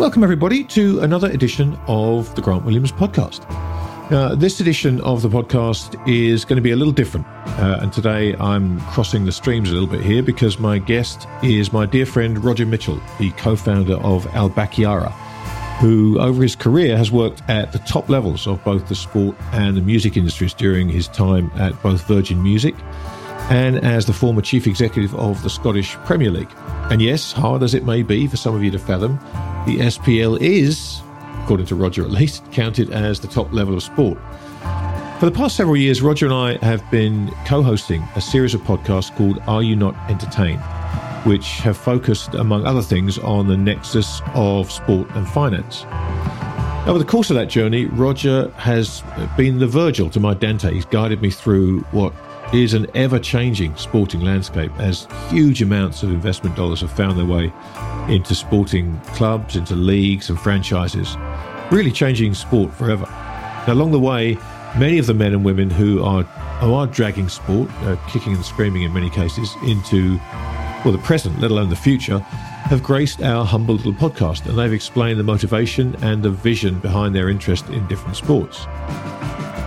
Welcome, everybody, to another edition of the Grant Williams podcast. This edition of the podcast is going to be a little different. Uh, and today I'm crossing the streams a little bit here because my guest is my dear friend Roger Mitchell, the co founder of Albachiara, who over his career has worked at the top levels of both the sport and the music industries during his time at both Virgin Music and as the former chief executive of the Scottish Premier League. And yes, hard as it may be for some of you to fathom, the SPL is, according to Roger at least, counted as the top level of sport. For the past several years, Roger and I have been co hosting a series of podcasts called Are You Not Entertained, which have focused, among other things, on the nexus of sport and finance. Over the course of that journey, Roger has been the Virgil to my Dante. He's guided me through what is an ever changing sporting landscape as huge amounts of investment dollars have found their way into sporting clubs, into leagues and franchises, really changing sport forever. Now, along the way, many of the men and women who are who are dragging sport, uh, kicking and screaming in many cases, into well the present, let alone the future, have graced our humble little podcast, and they've explained the motivation and the vision behind their interest in different sports.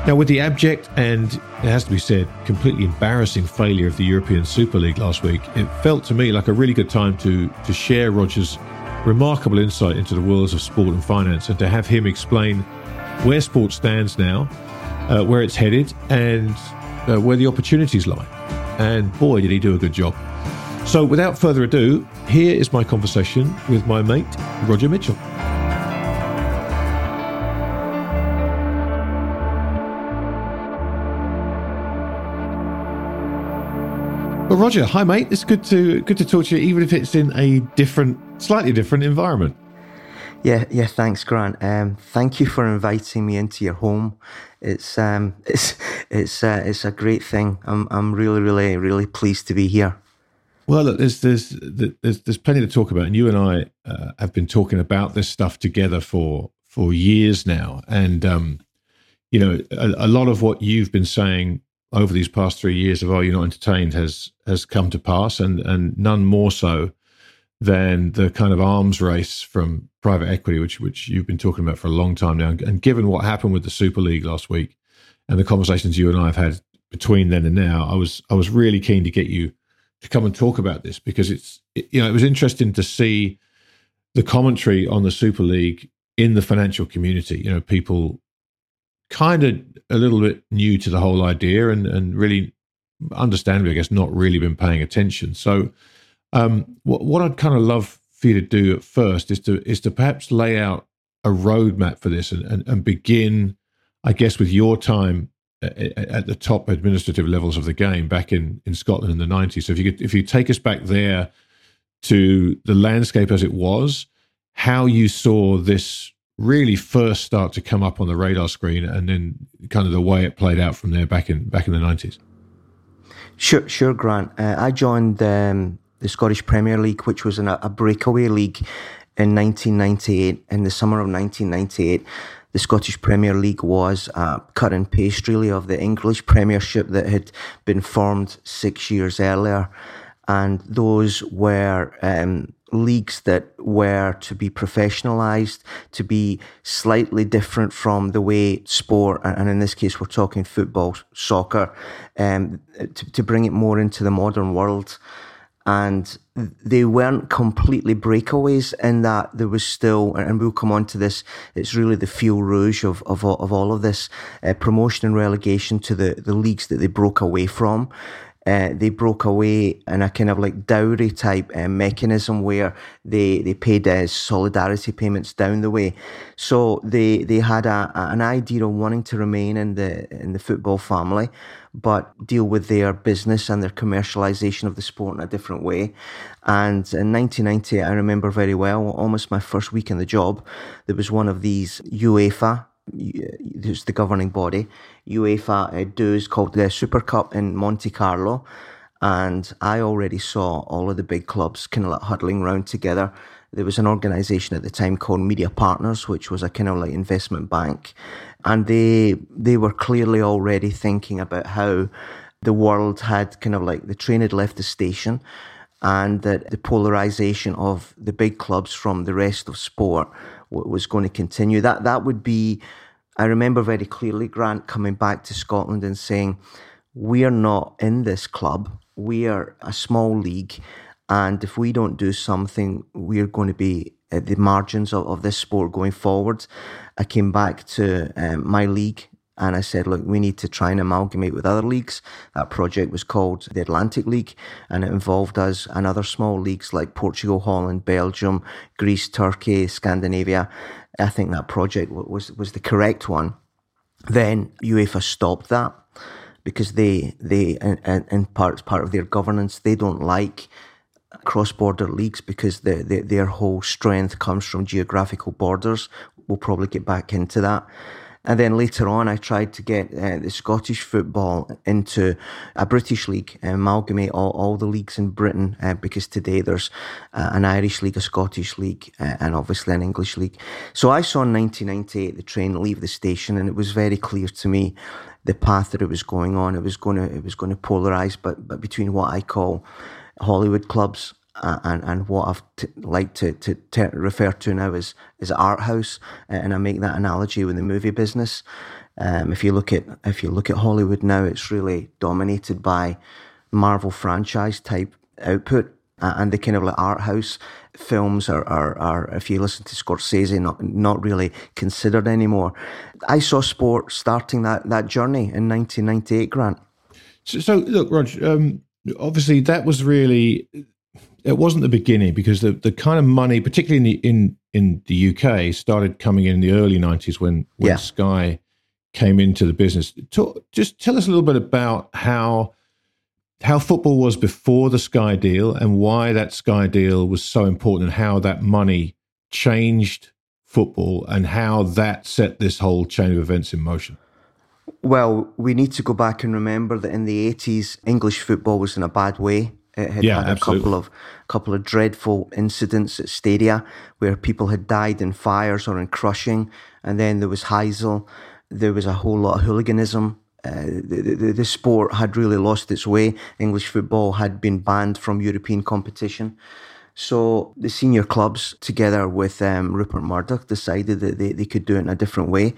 Now, with the abject and, it has to be said, completely embarrassing failure of the European Super League last week, it felt to me like a really good time to, to share Roger's remarkable insight into the worlds of sport and finance and to have him explain where sport stands now, uh, where it's headed, and uh, where the opportunities lie. And boy, did he do a good job. So, without further ado, here is my conversation with my mate, Roger Mitchell. Well, Roger, hi mate. It's good to good to talk to you, even if it's in a different, slightly different environment. Yeah, yeah. Thanks, Grant. Um, thank you for inviting me into your home. It's um, it's it's uh, it's a great thing. I'm I'm really really really pleased to be here. Well, look, there's there's there's there's plenty to talk about, and you and I uh, have been talking about this stuff together for for years now, and um, you know, a, a lot of what you've been saying over these past three years of Are You Not Entertained has has come to pass, and and none more so than the kind of arms race from private equity, which which you've been talking about for a long time now. And given what happened with the Super League last week, and the conversations you and I have had between then and now, I was I was really keen to get you to come and talk about this because it's it, you know it was interesting to see the commentary on the Super League in the financial community. You know, people kind of a little bit new to the whole idea and, and really understandably, I guess, not really been paying attention. So, um, what, what I'd kind of love for you to do at first is to is to perhaps lay out a roadmap for this and, and, and begin, I guess, with your time at, at, the top administrative levels of the game back in, in Scotland in the 90s. So if you could, if you take us back there to the landscape as it was, how you saw this really first start to come up on the radar screen, and then kind of the way it played out from there back in back in the nineties. Sure, sure, Grant. Uh, I joined um, the Scottish Premier League, which was an, a breakaway league in 1998. In the summer of 1998, the Scottish Premier League was a cut and paste, really, of the English Premiership that had been formed six years earlier, and those were um, leagues that were to be professionalized, to be slightly different from the way sport, and in this case, we're talking football, soccer, um, to, to bring it more into the modern world. And they weren't completely breakaways in that there was still, and we'll come on to this, it's really the fil rouge of, of, of all of this uh, promotion and relegation to the, the leagues that they broke away from uh, they broke away in a kind of like dowry type uh, mechanism where they they paid uh, solidarity payments down the way. So they they had a, an idea of wanting to remain in the in the football family, but deal with their business and their commercialization of the sport in a different way. And in 1990, I remember very well, almost my first week in the job, there was one of these UEFA it's the governing body. UEFA uh, does called the Super Cup in Monte Carlo, and I already saw all of the big clubs kind of like huddling around together. There was an organisation at the time called Media Partners, which was a kind of like investment bank, and they they were clearly already thinking about how the world had kind of like the train had left the station, and that the polarisation of the big clubs from the rest of sport was going to continue. That that would be. I remember very clearly Grant coming back to Scotland and saying, "We are not in this club we are a small league, and if we don't do something, we're going to be at the margins of, of this sport going forward. I came back to um, my league and I said, look, we need to try and amalgamate with other leagues. That project was called the Atlantic League, and it involved us and other small leagues like Portugal, Holland, Belgium, Greece, Turkey, Scandinavia. I think that project was was the correct one. Then UEFA stopped that because they they in, in part part of their governance they don't like cross-border leagues because the, the, their whole strength comes from geographical borders. We'll probably get back into that. And then later on, I tried to get uh, the Scottish football into a British league, and amalgamate all, all the leagues in Britain, uh, because today there's uh, an Irish league, a Scottish league, uh, and obviously an English league. So I saw in 1998 the train leave the station, and it was very clear to me the path that it was going on. It was going to it was going to polarize, but but between what I call Hollywood clubs and and what I've t- like to, to, refer to now as as art house, and I make that analogy with the movie business. Um, if you look at if you look at Hollywood now, it's really dominated by Marvel franchise type output and the kind of like art house films are, are, are, if you listen to Scorsese, not, not really considered anymore. I saw sport starting that, that journey in 1998, Grant. So, so look, Roger, um, obviously that was really, it wasn't the beginning because the, the kind of money, particularly in the, in, in the UK, started coming in, in the early 90s when, when yeah. Sky came into the business. Talk, just tell us a little bit about how how football was before the Sky deal and why that Sky deal was so important and how that money changed football and how that set this whole chain of events in motion? Well, we need to go back and remember that in the 80s, English football was in a bad way. It had yeah, had a absolutely. couple of couple of dreadful incidents at stadia where people had died in fires or in crushing, and then there was Heysel. There was a whole lot of hooliganism uh, the, the, the, sport had really lost its way. English football had been banned from European competition. So the senior clubs, together with um, Rupert Murdoch, decided that they, they could do it in a different way.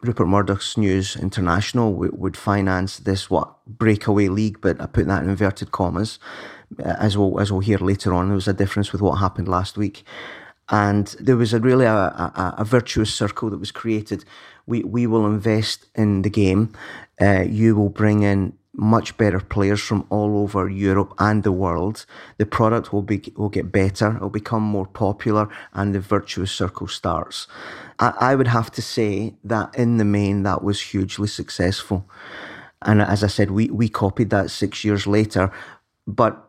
Rupert Murdoch's News International w- would finance this what breakaway league, but I put that in inverted commas. As we'll as we'll hear later on, there was a difference with what happened last week, and there was a really a, a, a virtuous circle that was created we, we will invest in the game. Uh, you will bring in much better players from all over Europe and the world. The product will be will get better. It'll become more popular, and the virtuous circle starts. I, I would have to say that in the main, that was hugely successful. And as I said, we we copied that six years later, but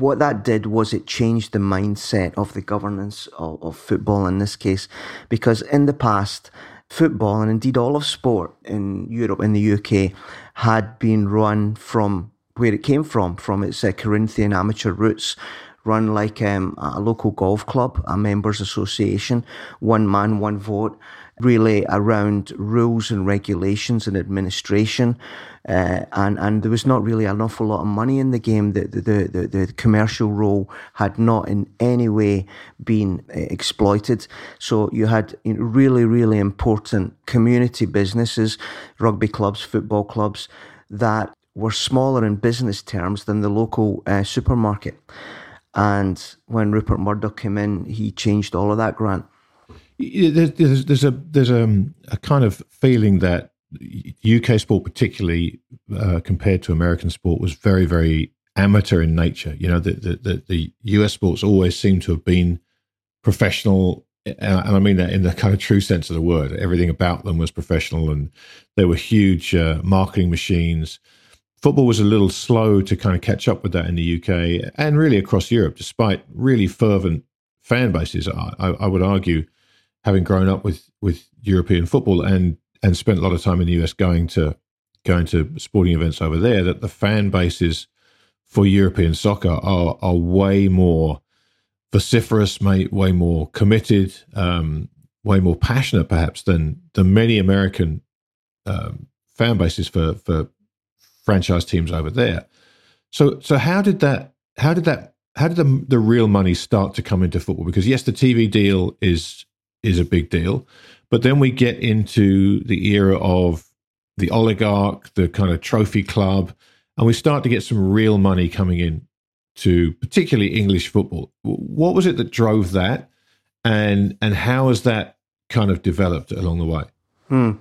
what that did was it changed the mindset of the governance of, of football in this case, because in the past football and indeed all of sport in Europe in the UK had been run from where it came from, from its uh, Corinthian amateur roots, run like um, a local golf club, a members association, one man, one vote, really around rules and regulations and administration. Uh, and and there was not really an awful lot of money in the game. The the, the, the commercial role had not in any way been uh, exploited. So you had really really important community businesses, rugby clubs, football clubs that were smaller in business terms than the local uh, supermarket. And when Rupert Murdoch came in, he changed all of that. Grant. There's, there's a there's a, a kind of feeling that UK sport, particularly uh, compared to American sport, was very, very amateur in nature. You know, the, the, the, US sports always seem to have been professional, and I mean that in the kind of true sense of the word. Everything about them was professional, and they were huge uh, marketing machines. football was a little slow to kind of catch up with that in the UK and really across Europe, despite really fervent fan bases. I, I would argue, having grown up with with European football and and spent a lot of time in the US going to going to sporting events over there, that the fan bases for European soccer are are way more vociferous, way, more committed, um, way more passionate, perhaps than than many American um, fan bases for for franchise teams over there. So so how did that how did that how did the the real money start to come into football? Because yes, the TV deal is is a big deal, but then we get into the era of the oligarch, the kind of trophy club, and we start to get some real money coming in to particularly English football. What was it that drove that, and and how has that kind of developed along the way? Hmm.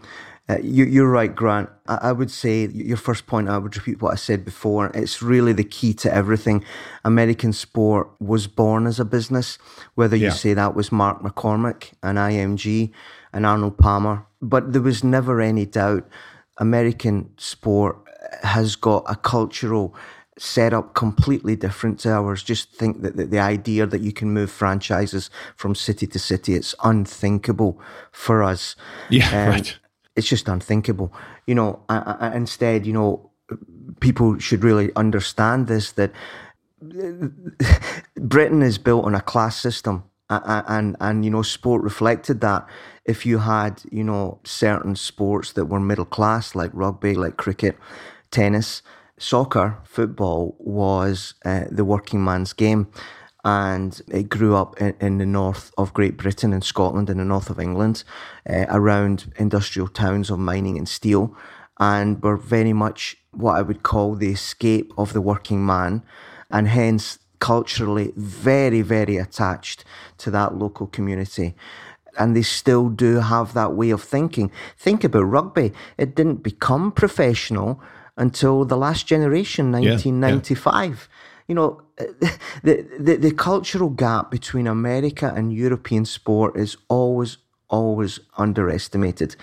Uh, you, are right, Grant. I, I, would say your first point, I would repeat what I said before. It's really the key to everything. American sport was born as a business, whether you yeah. say that was Mark McCormack and IMG and Arnold Palmer. But there was never any doubt American sport has got a cultural set up completely different to ours. Just think that the, the, idea that you can move franchises from city to city, it's unthinkable for us. Yeah, um, right. It's just unthinkable. You know, I, I, instead, you know, people should really understand this that Britain is built on a class system. And, and, you know, sport reflected that. If you had, you know, certain sports that were middle class, like rugby, like cricket, tennis, soccer, football was uh, the working man's game. And it grew up in, in, the north of Great Britain and Scotland, in the north of England, uh, around industrial towns of mining and steel, and were very much what I would call the escape of the working man, and hence culturally very, very attached to that local community and they still do have that way of thinking. Think about rugby. It didn't become professional until the last generation, 1995. Yeah, yeah. You know, the, the, the cultural gap between America and European sport is always, always underestimated.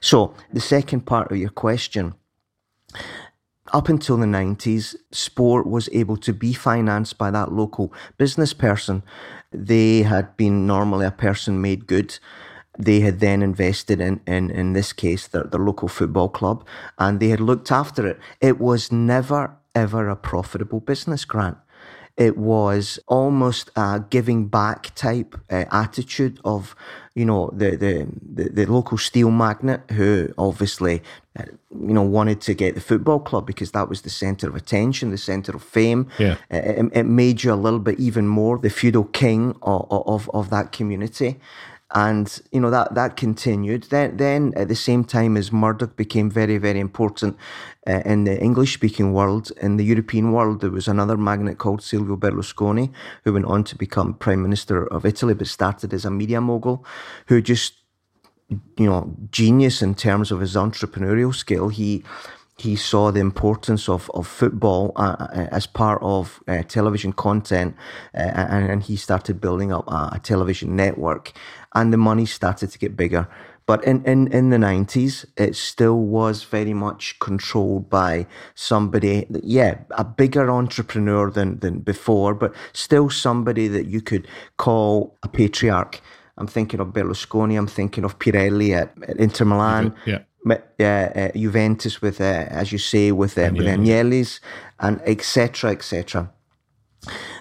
So, the second part of your question up until the 90s, sport was able to be financed by that local business person. They had been normally a person made good they had then invested in, in, in this case, their, their local football club, and they had looked after it. It was never, ever a profitable business, Grant. It was almost a giving back type uh, attitude of, you know, the, the, the, the, local steel magnate who obviously, uh, you know, wanted to get the football club because that was the centre of attention, the centre of fame. Yeah. Uh, it, it, made you a little bit even more the feudal king of, of, of that community and you know that that continued. Then, then at the same time as Murdoch became very, very important uh, in the English-speaking world, in the European world, there was another magnate called Silvio Berlusconi, who went on to become Prime Minister of Italy, but started as a media mogul, who just you know genius in terms of his entrepreneurial skill. He he saw the importance of, of football uh, uh, as part of uh, television content, uh, and, and, he started building up a, a, television network, and the money started to get bigger. But in, in, in the 90s, it still was very much controlled by somebody, yeah, a bigger entrepreneur than, than before, but still somebody that you could call a patriarch. I'm thinking of Berlusconi, I'm thinking of Pirelli at, at Inter Milan. Yeah uh, Juventus with, uh, as you say, with uh, Agnelli's and etc. etc.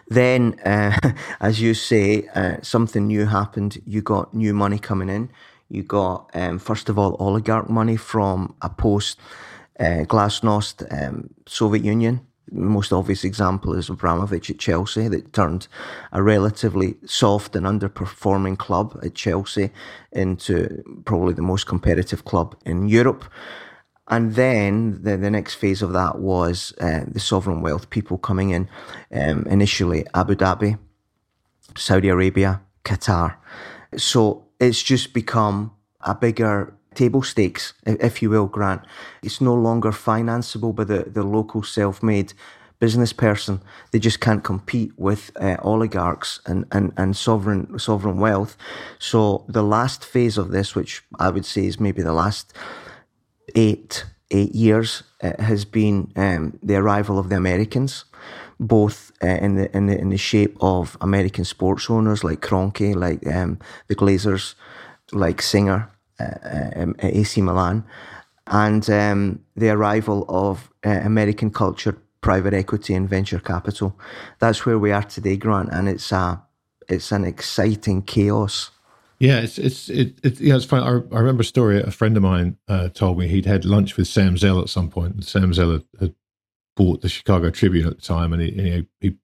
Then, uh, as you say, uh, something new happened. You got new money coming in. You got um, first of all oligarch money from a post uh, Glasnost um, Soviet Union the most obvious example is Abramovich at Chelsea that turned a relatively soft and underperforming club at Chelsea into probably the most competitive club in Europe. And then the, the next phase of that was uh, the sovereign wealth people coming in, um, initially Abu Dhabi, Saudi Arabia, Qatar. So it's just become a bigger table stakes, if you will, Grant. It's no longer financeable by the, the local self made business person. They just can't compete with uh, oligarchs and, and, and sovereign sovereign wealth. So the last phase of this, which I would say is maybe the last eight eight years uh, has been um, the arrival of the Americans, both uh, in the in the in the shape of American sports owners like Kroenke, like um, the Glazers, like Singer uh, um, at AC Milan, and um, the arrival of uh, American culture, private equity, and venture capital. That's where we are today, Grant, and it's a it's an exciting chaos. Yeah, it's it's it, it yeah, it's funny. I, I, remember a story a friend of mine uh, told me he'd had lunch with Sam Zell at some point, and Sam Zell had, had bought the Chicago Tribune at the time, and he, he, he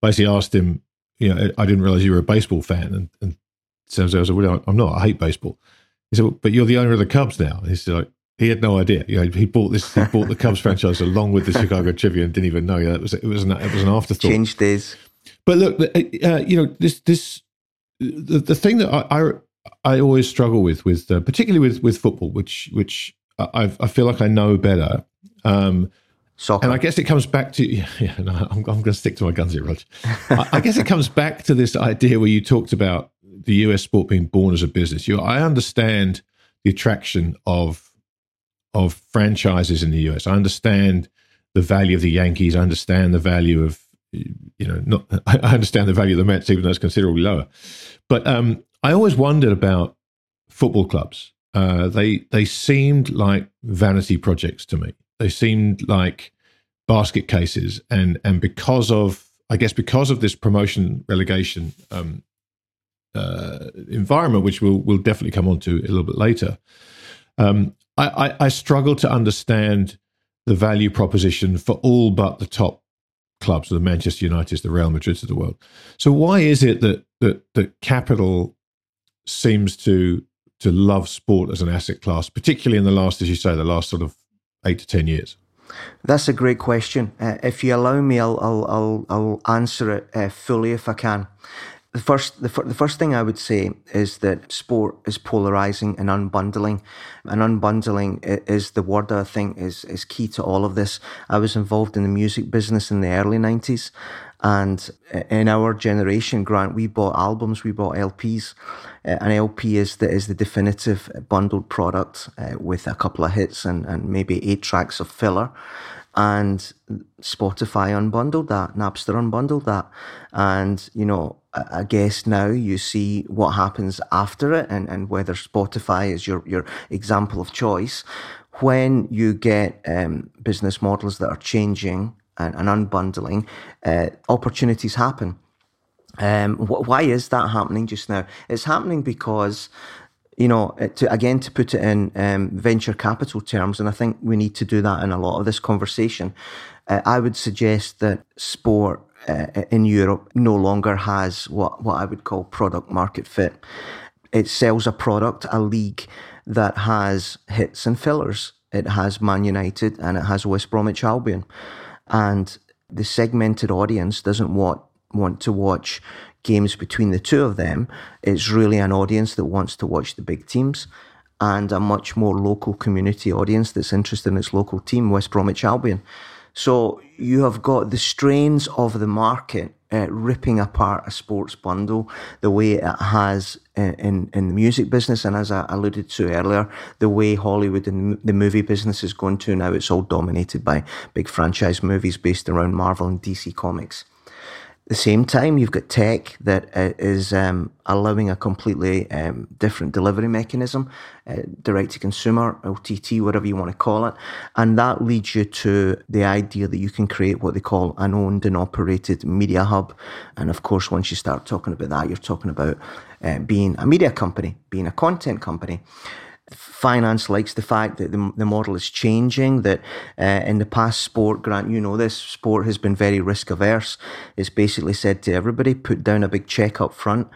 basically asked him, you know, I didn't realize you were a baseball fan, and, and Sam Zell said, "Well, I'm not. I hate baseball." He said, "But you're the owner of the Cubs now." And he's like, he had no idea. You know, he bought this. He bought the Cubs franchise along with the Chicago Tribune. Didn't even know. Yeah, it was it was an it was an afterthought. Change days. But look, uh, you know, this this the, the thing that I, I, I always struggle with with uh, particularly with with football, which which I I feel like I know better. Um, Soccer. And I guess it comes back to yeah, yeah no, I'm, I'm going to stick to my guns here, Roger. I, I, guess it comes back to this idea where you talked about the US sport being born as a business. You, I understand the attraction of of franchises in the US. I understand the value of the Yankees. I understand the value of you know, not I understand the value of the Mets, even though it's considerably lower. But um, I always wondered about football clubs. Uh, they they seemed like vanity projects to me. They seemed like basket cases, and and because of I guess because of this promotion relegation um, uh, environment, which we'll we'll definitely come on to a little bit later, um, I, I, I struggle to understand the value proposition for all but the top clubs, the Manchester United, the Real Madrid of the world. So why is it that that that capital seems to to love sport as an asset class, particularly in the last, as you say, the last sort of eight to ten years? That's a great question. Uh, if you allow me, I'll I'll I'll, I'll answer it uh, fully if I can. The first, the, the first thing I would say is that sport is polarizing and unbundling, and unbundling is the word I think is is key to all of this. I was involved in the music business in the early '90s, and in our generation, Grant, we bought albums, we bought LPs. Uh, an LP is the is the definitive bundled product uh, with a couple of hits and and maybe eight tracks of filler and Spotify unbundled that, Napster unbundled that. And, you know, I guess now you see what happens after it and, and whether Spotify is your, your example of choice. When you get um, business models that are changing and, and unbundling, uh, opportunities happen. Um, wh- why is that happening just now? It's happening because you know, to, again, to put it in um, venture capital terms, and I think we need to do that in a lot of this conversation, uh, I would suggest that sport uh, in Europe no longer has what, what I would call product market fit. It sells a product, a league that has hits and fillers. It has Man United and it has West Bromwich Albion. And the segmented audience doesn't want, want to watch games between the two of them, it's really an audience that wants to watch the big teams and a much more local community audience that's interested in its local team, West Bromwich Albion. So you have got the strains of the market uh, ripping apart a sports bundle the way it has in, in, in, the music business. And as I alluded to earlier, the way Hollywood and the movie business is going to now, it's all dominated by big franchise movies based around Marvel and DC Comics the same time, you've got tech that uh, is um, allowing a completely um, different delivery mechanism, uh, direct to consumer, OTT, whatever you want to call it. And that leads you to the idea that you can create what they call an owned and operated media hub. And of course, once you start talking about that, you're talking about uh, being a media company, being a content company finance likes the fact that the, the model is changing, that uh, in the past sport, Grant, you know this, sport has been very risk averse. It's basically said to everybody, put down a big check up front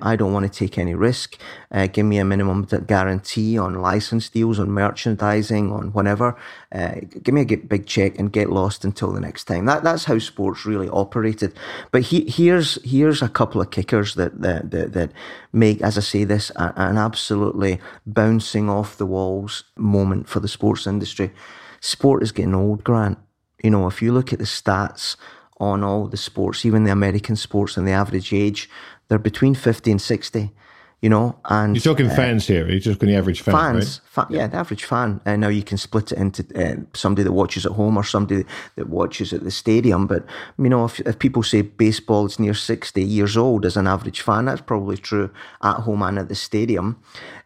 I don't want to take any risk. Uh, give me a minimum guarantee on license deals, on merchandising, on whatever. Uh, give me a big check and get lost until the next time. That that's how sports really operated. But he, here's here's a couple of kickers that that that, that make, as I say, this an absolutely bouncing off the walls moment for the sports industry. Sport is getting old, Grant. You know, if you look at the stats on all the sports, even the American sports, and the average age they're between 50 and 60. you know. And you're talking uh, fans here. You're talking the average fan, fans. Right? Fa- yeah, the average fan. And now you can split it into uh, somebody that watches at home or somebody that watches at the stadium. But you know, if, if people say baseball is near sixty years old as an average fan, that's probably true at home and at the stadium.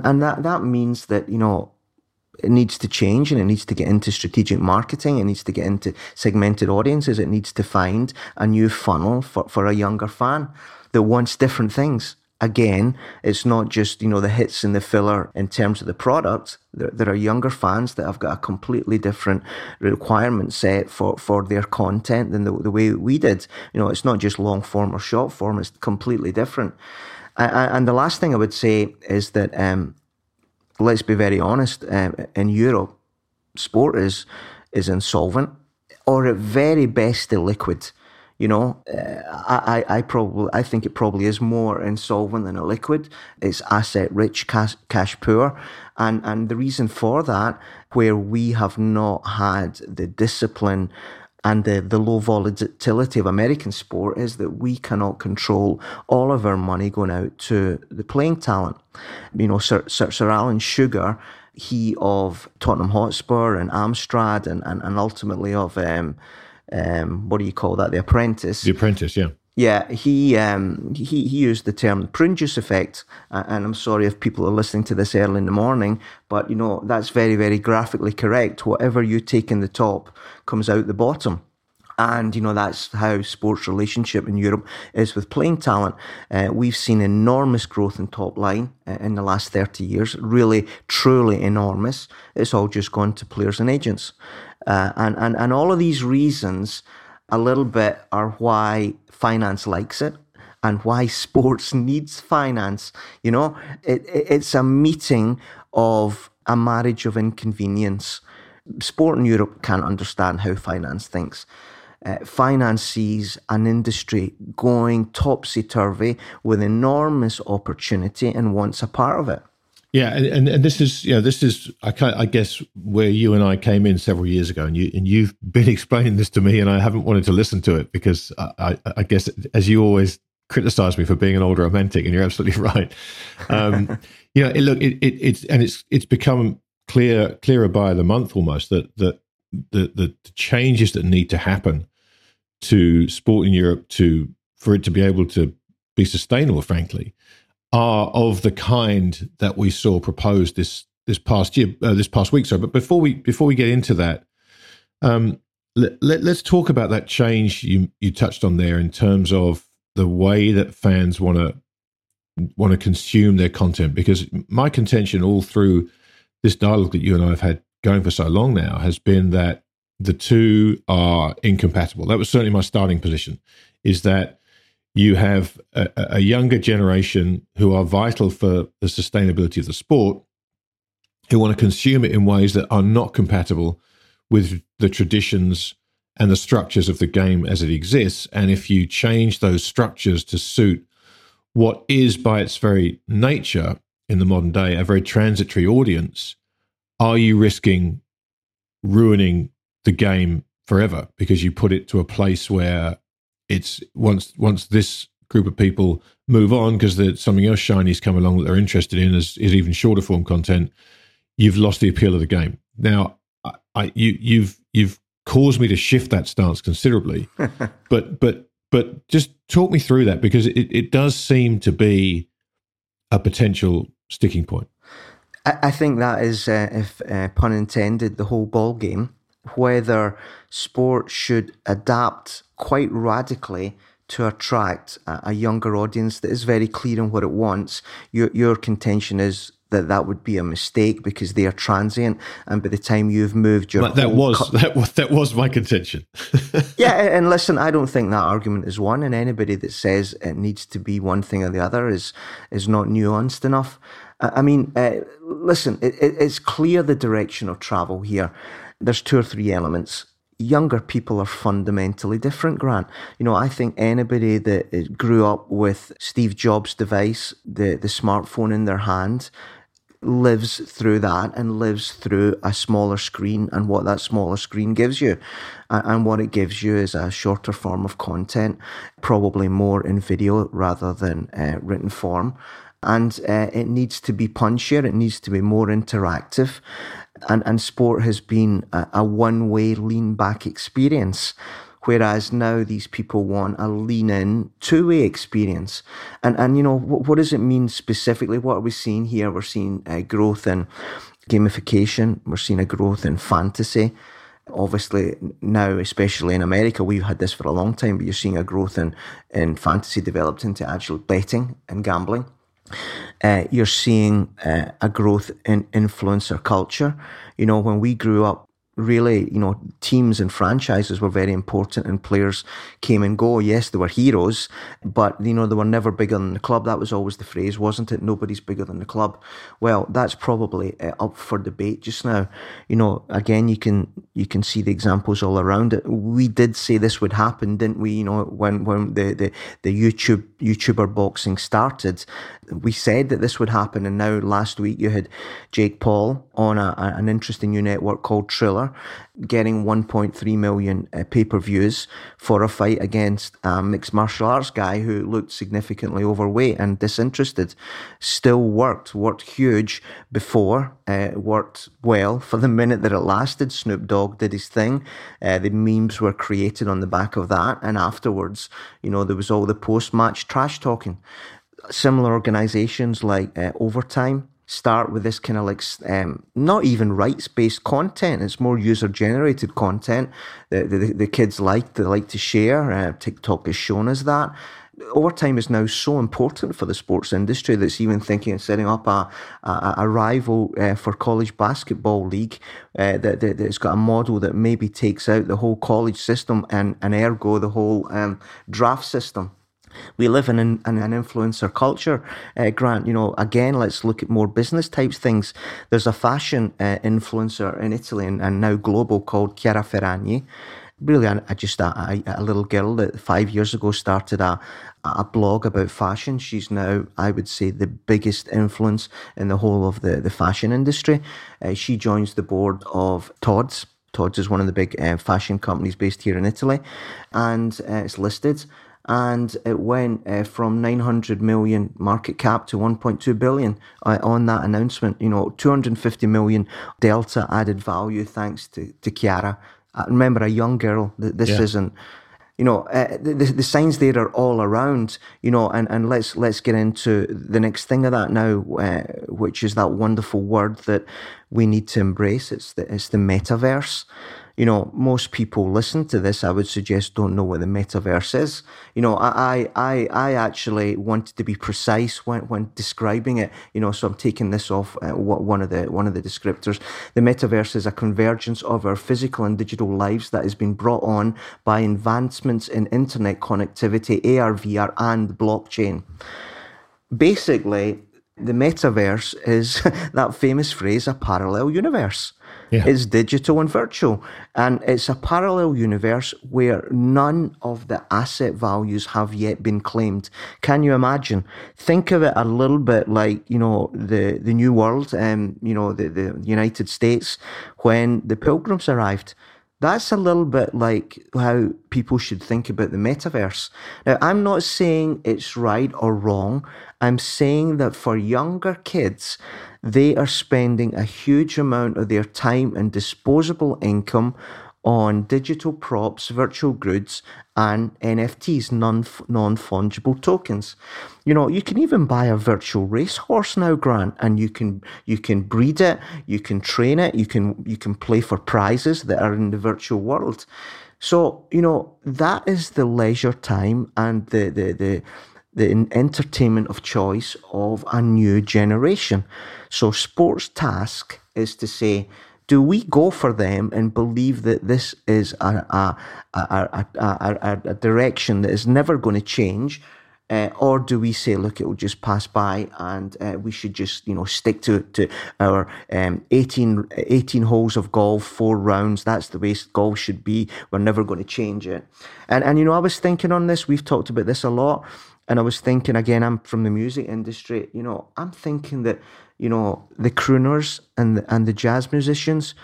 And that that means that you know it needs to change and it needs to get into strategic marketing. It needs to get into segmented audiences. It needs to find a new funnel for, for a younger fan that wants different things. Again, it's not just, you know, the hits and the filler in terms of the product. There, there are younger fans that have got a completely different requirement set for, for their content than the, the way we did. You know, it's not just long form or short form. It's completely different. And the last thing I would say is that um, let's be very honest, um, in Europe, sport is is insolvent or at very best illiquid. You know, uh, I, I probably I think it probably is more insolvent than a liquid. It's asset rich, cash, cash poor, and and the reason for that, where we have not had the discipline and the, the low volatility of American sport is that we cannot control all of our money going out to the playing talent. You know, Sir, Sir, Sir Alan Sugar, he of Tottenham Hotspur and Amstrad and, and, and ultimately of, um, um, what do you call that? The Apprentice. The Apprentice, yeah. Yeah, he um, he he used the term prune juice effect, and I'm sorry if people are listening to this early in the morning, but you know that's very very graphically correct. Whatever you take in the top comes out the bottom. And, you know, that's how sports relationship in Europe is with playing talent. Uh, we've seen enormous growth in top line uh, in the last 30 years, really, truly enormous. It's all just gone to players and agents. Uh, and, and, and all of these reasons a little bit are why finance likes it and why sports needs finance. You know, it, it, it's a meeting of a marriage of inconvenience. Sport in Europe can't understand how finance thinks. Uh, finance sees an industry going topsy turvy with enormous opportunity and wants a part of it. Yeah, and, and, and this is you know this is I, I guess where you and I came in several years ago, and you and you've been explaining this to me, and I haven't wanted to listen to it because I, I, I guess as you always criticize me for being an older romantic, and you're absolutely right. Um, you know, it, look, it, it, it's and it's it's become clear clearer by the month almost that that the, the the changes that need to happen to sport in Europe to for it to be able to be sustainable, frankly, are of the kind that we saw proposed this this past year, uh, this past week. So, but before we before we get into that, um, let, let, us talk about that change you you touched on there in terms of the way that fans want to want to consume their content. Because my contention all through this dialogue that you and I have had going for so long now has been that the two are incompatible. That was certainly my starting position. Is that you have a, a, younger generation who are vital for the sustainability of the sport, who want to consume it in ways that are not compatible with the traditions and the structures of the game as it exists. And if you change those structures to suit what is, by its very nature, in the modern day, a very transitory audience, are you risking ruining the game forever because you put it to a place where it's once once this group of people move on because something else shiny's come along that they're interested in is, is even shorter form content you've lost the appeal of the game. Now I, I you you've you've caused me to shift that stance considerably but but but just talk me through that because it, it does seem to be a potential sticking point. I, I think that is, uh, if uh, pun intended, the whole ball game whether sport should adapt quite radically to attract a, younger audience that is very clear on what it wants. Your your contention is that that would be a mistake because they are transient, and by the time you've moved your that was co- that was that was my contention. yeah, and listen, I don't think that argument is one, and anybody that says it needs to be one thing or the other is is not nuanced enough. I mean, uh, listen, it, it's clear the direction of travel here there's two or three elements. Younger people are fundamentally different, Grant. You know, I think anybody that grew up with Steve Jobs' device, the, the smartphone in their hand, lives through that and lives through a smaller screen and what that smaller screen gives you. And what it gives you is a shorter form of content, probably more in video rather than uh, written form. and uh, it needs to be punchier. It needs to be more interactive, and and sport has been a, a one way lean back experience. Whereas now these people want a lean in two way experience. And, and you know, what, what, does it mean specifically? What are we seeing here? We're seeing uh, growth in gamification. We're seeing a growth in fantasy. Obviously, now, especially in America, we've had this for a long time, but you're seeing a growth in, in fantasy developed into actual betting and gambling. Uh, you're seeing uh, a growth in influencer culture. You know, when we grew up, really, you know, teams and franchises were very important and players came and go. Yes, they were heroes, but, you know, they were never bigger than the club. That was always the phrase, wasn't it? Nobody's bigger than the club. Well, that's probably uh, up for debate just now. You know, again, you can, you can see the examples all around it. We did say this would happen, didn't we? You know, when, when the, the, the YouTube, YouTuber boxing started, we said that this would happen. And now last week you had Jake Paul on a, an interesting new network called Triller getting 1.3 million uh, pay per views for a fight against a mixed martial arts guy who looked significantly overweight and disinterested. Still worked, worked huge before, uh, worked well for the minute that it lasted. Snoop Dogg did his thing. Uh, the memes were created on the back of that. And afterwards, you know, there was all the post match trash talking. Similar organizations like uh, Overtime start with this kind of like um, not even rights based content. It's more user generated content that the, the, kids like. They like to share. Uh, TikTok has shown us that. Overtime is now so important for the sports industry that's even thinking of setting up a a, a rival uh, for college basketball league uh, that, that has got a model that maybe takes out the whole college system and, and ergo the whole um, draft system we live in an, an, influencer culture, uh, Grant. You know, again, let's look at more business types things. There's a fashion uh, influencer in Italy and, and, now global called Chiara Ferragni. Really, I, I just a, a, little girl that five years ago started a, a blog about fashion. She's now, I would say, the biggest influence in the whole of the, the fashion industry. Uh, she joins the board of Tod's. Tod's is one of the big uh, fashion companies based here in Italy, and uh, it's listed and it went uh, from 900 million market cap to 1.2 billion uh, on that announcement. You know, 250 million delta added value thanks to, to Chiara. Uh, remember, a young girl. This yeah. isn't. You know, uh, the, the signs there are all around. You know, and, and let's let's get into the next thing of that now, uh, which is that wonderful word that we need to embrace. It's the it's the metaverse you know, most people listen to this, I would suggest don't know what the metaverse is. You know, I, I, I actually wanted to be precise when, when describing it, you know, so I'm taking this off uh, one of the, one of the descriptors. The metaverse is a convergence of our physical and digital lives that has been brought on by advancements in internet connectivity, AR, VR, and blockchain. Basically, the metaverse is that famous phrase, a parallel universe. Yeah. It's digital and virtual. And it's a parallel universe where none of the asset values have yet been claimed. Can you imagine? Think of it a little bit like, you know, the, the New World, um, you know, the, the United States, when the pilgrims arrived. That's a little bit like how people should think about the metaverse. Now, I'm not saying it's right or wrong. I'm saying that for younger kids, they are spending a huge amount of their time and disposable income on digital props, virtual goods, and NFTs, non fungible tokens. You know, you can even buy a virtual racehorse now, Grant, and you can you can breed it, you can train it, you can you can play for prizes that are in the virtual world. So you know that is the leisure time and the the the the entertainment of choice of a new generation. So, sports task is to say, do we go for them and believe that this is a, a, a, a, a direction that is never going to change? Uh, or do we say, look, it will just pass by and uh, we should just, you know, stick to, to our um, 18, 18 holes of golf, four rounds. That's the way golf should be. We're never going to change it. And, and, you know, I was thinking on this, we've talked about this a lot. And I was thinking, again, I'm from the music industry, you know, I'm thinking that, you know, the crooners and the, and the jazz musicians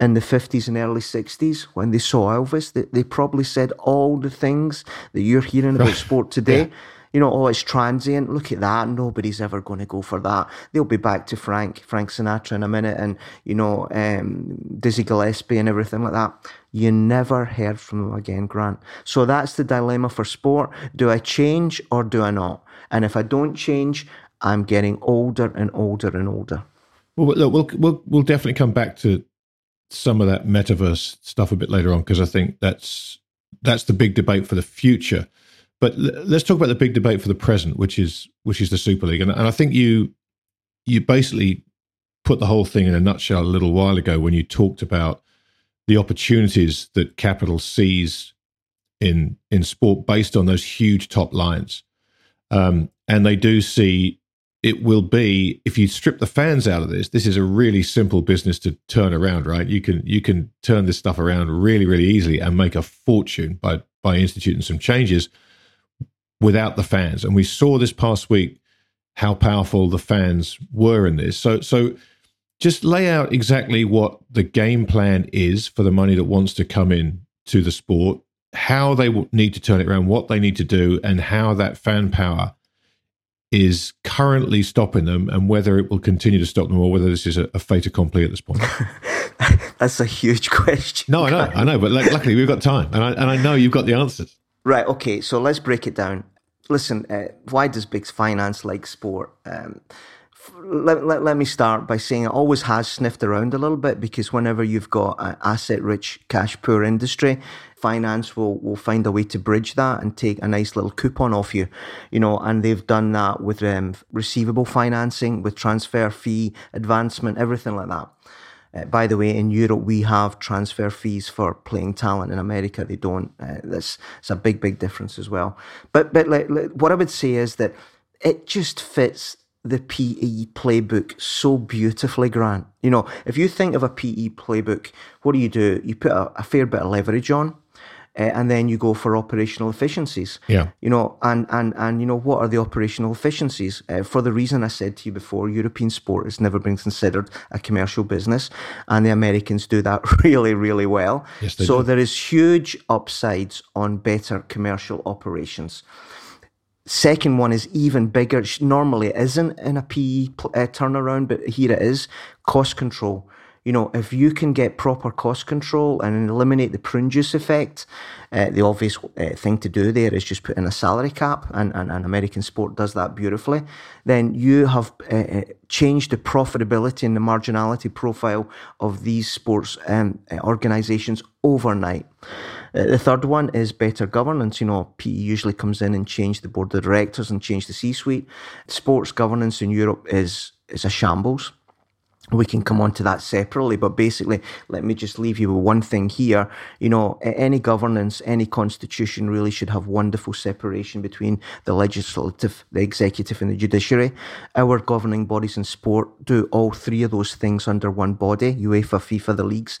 in the 50s and early 60s, when they saw Elvis, they, they probably said all the things that you're hearing about sport today. Yeah. You know, oh, it's transient. Look at that. Nobody's ever going to go for that. They'll be back to Frank, Frank Sinatra in a minute, and you know, um, Dizzy Gillespie and everything like that. You never heard from them again, Grant. So that's the dilemma for sport. Do I change or do I not? And if I don't change, I'm getting older and older and older. Well, look, we'll we'll we'll definitely come back to some of that metaverse stuff a bit later on because I think that's that's the big debate for the future. But let's talk about the big debate for the present, which is which is the Super League, and, and I think you you basically put the whole thing in a nutshell a little while ago when you talked about the opportunities that capital sees in in sport based on those huge top lines, um, and they do see it will be if you strip the fans out of this this is a really simple business to turn around right? You can you can turn this stuff around really really easily and make a fortune by by instituting some changes without the fans. And we saw this past week how powerful the fans were in this. So so just lay out exactly what the game plan is for the money that wants to come in to the sport how they need to turn it around what they need to do and how that fan power is currently stopping them and whether it will continue to stop them or whether this is a, a fait accompli at this point? That's a huge question. No, I know, I know, but luckily we've got time and I, and I know you've got the answers. Right, okay, so let's break it down. Listen, uh, why does big finance like sport? Um, let, let, let me start by saying it always has sniffed around a little bit because whenever you've got an asset rich, cash poor industry, finance will, will find a way to bridge that and take a nice little coupon off you, you know, and they've done that with um, receivable financing, with transfer fee advancement, everything like that. Uh, by the way, in Europe, we have transfer fees for playing talent. In America, they don't. Uh, that's it's a big, big difference as well. But but like, like, what I would say is that it just fits the PE playbook so beautifully, Grant. You know, if you think of a PE playbook, what do you do? You put a, a fair bit of leverage on. Uh, and then you go for operational efficiencies. Yeah. You know, and and and you know what are the operational efficiencies? Uh, for the reason I said to you before, European sport has never been considered a commercial business, and the Americans do that really, really well. Yes, so do. there is huge upsides on better commercial operations. Second one is even bigger. Normally it isn't in a PE uh, turnaround, but here it is cost control. You know, if you can get proper cost control and eliminate the prune juice effect, uh, the obvious uh, thing to do there is just put in a salary cap, and, and, and American sport does that beautifully. Then you have uh, uh changed the profitability and the marginality profile of these sports um, uh, organizations overnight. Uh, the third one is better governance. You know, PE usually comes in and change the board of directors and change the C-suite. Sports governance in Europe is is a shambles. We can come on to that separately, but basically, let me just leave you with one thing here. You know, any governance, any constitution really should have wonderful separation between the legislative, the executive, and the judiciary. Our governing bodies in sport do all three of those things under one body UEFA, FIFA, the leagues.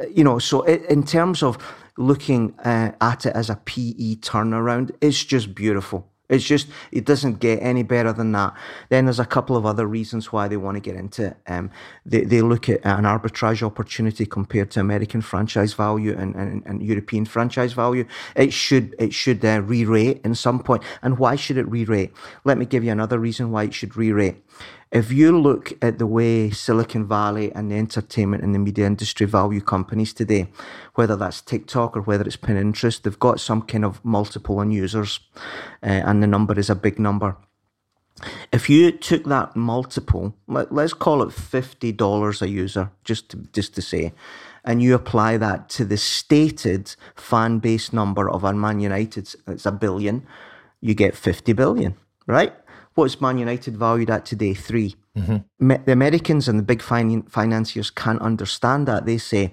Uh, you know, so in terms of looking uh, at it as a PE turnaround, it's just beautiful. It's just, it doesn't get any better than that. Then there's a couple of other reasons why they want to get into it. Um, they, they look at an arbitrage opportunity compared to American franchise value and, and, and European franchise value. It should, it should uh, re-rate in some point. And why should it re-rate? Let me give you another reason why it should re-rate. If you look at the way Silicon Valley and the entertainment and the media industry value companies today, whether that's TikTok or whether it's Pinterest, they've got some kind of multiple on users, uh, and the number is a big number. If you took that multiple, let, us call it fifty dollars a user, just to, just to say, and you apply that to the stated fan base number of Man United, it's a billion, you get fifty billion, right? What's Man United valued at today? 3 mm-hmm. The Americans and the big fin- financiers can't understand that. They say,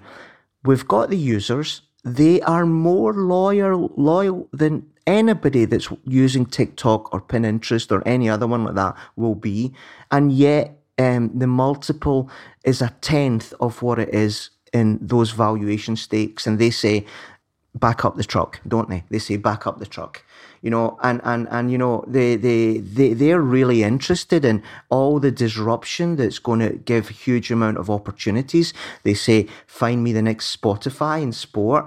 we've got the users. They are more loyal, loyal than anybody that's using TikTok or Pinterest or any other one like that will be. And yet, um, the multiple is a tenth of what it is in those valuation stakes. And they say, back up the truck, don't they? They say, back up the truck you know, and, and, and you know, they, they, they, they're really interested in all the disruption that's going to give huge amount of opportunities. They say, find me the next Spotify in sport.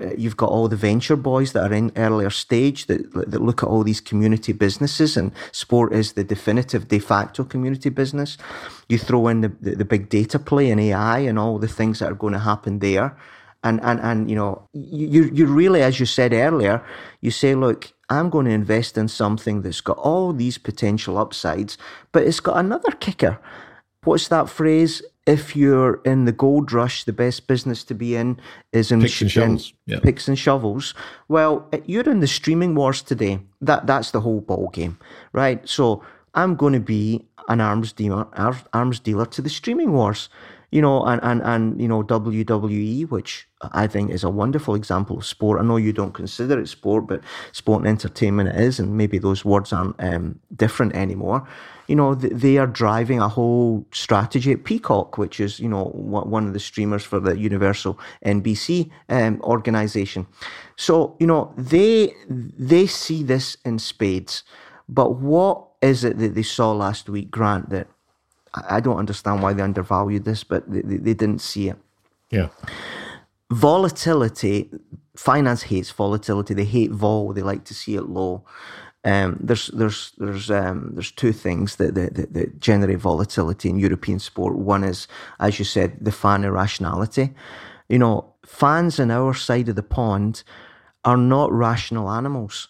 uh, you've got all the venture boys that are in earlier stage that, that look at all these community businesses and sport is the definitive de facto community business. You throw in the, the, the big data play and AI and all the things that are going to happen there. And, and, and, you know, you, you really, as you said earlier, you say, look, I'm going to invest in something that's got all these potential upsides, but it's got another kicker. What's that phrase? if you're in the gold rush, the best business to be in is in picks and shovels. Yeah. Picks and shovels. Well, eh, you're in the streaming wars today. That that's the whole ball game, right? So I'm going to be an arms dealer, arms dealer to the streaming wars you know, and, and, and, you know, WWE, which I think is a wonderful example of sport. I know you don't consider it sport, but sport and entertainment it is, and maybe those words aren't um, different anymore. You know, they are driving a whole strategy at Peacock, which is, you know, one of the streamers for the Universal NBC um, organization. So, you know, they they see this in spades. But what is it that they saw last week, Grant, that I don't understand why they undervalued this, but they, they didn't see it. Yeah. Volatility, finance hates volatility. They hate vol. They like to see it low. Um, there's there's there's um, there's two things that, that, that generate volatility in European sport. One is, as you said, the fan irrationality. You know, fans on our side of the pond are not rational animals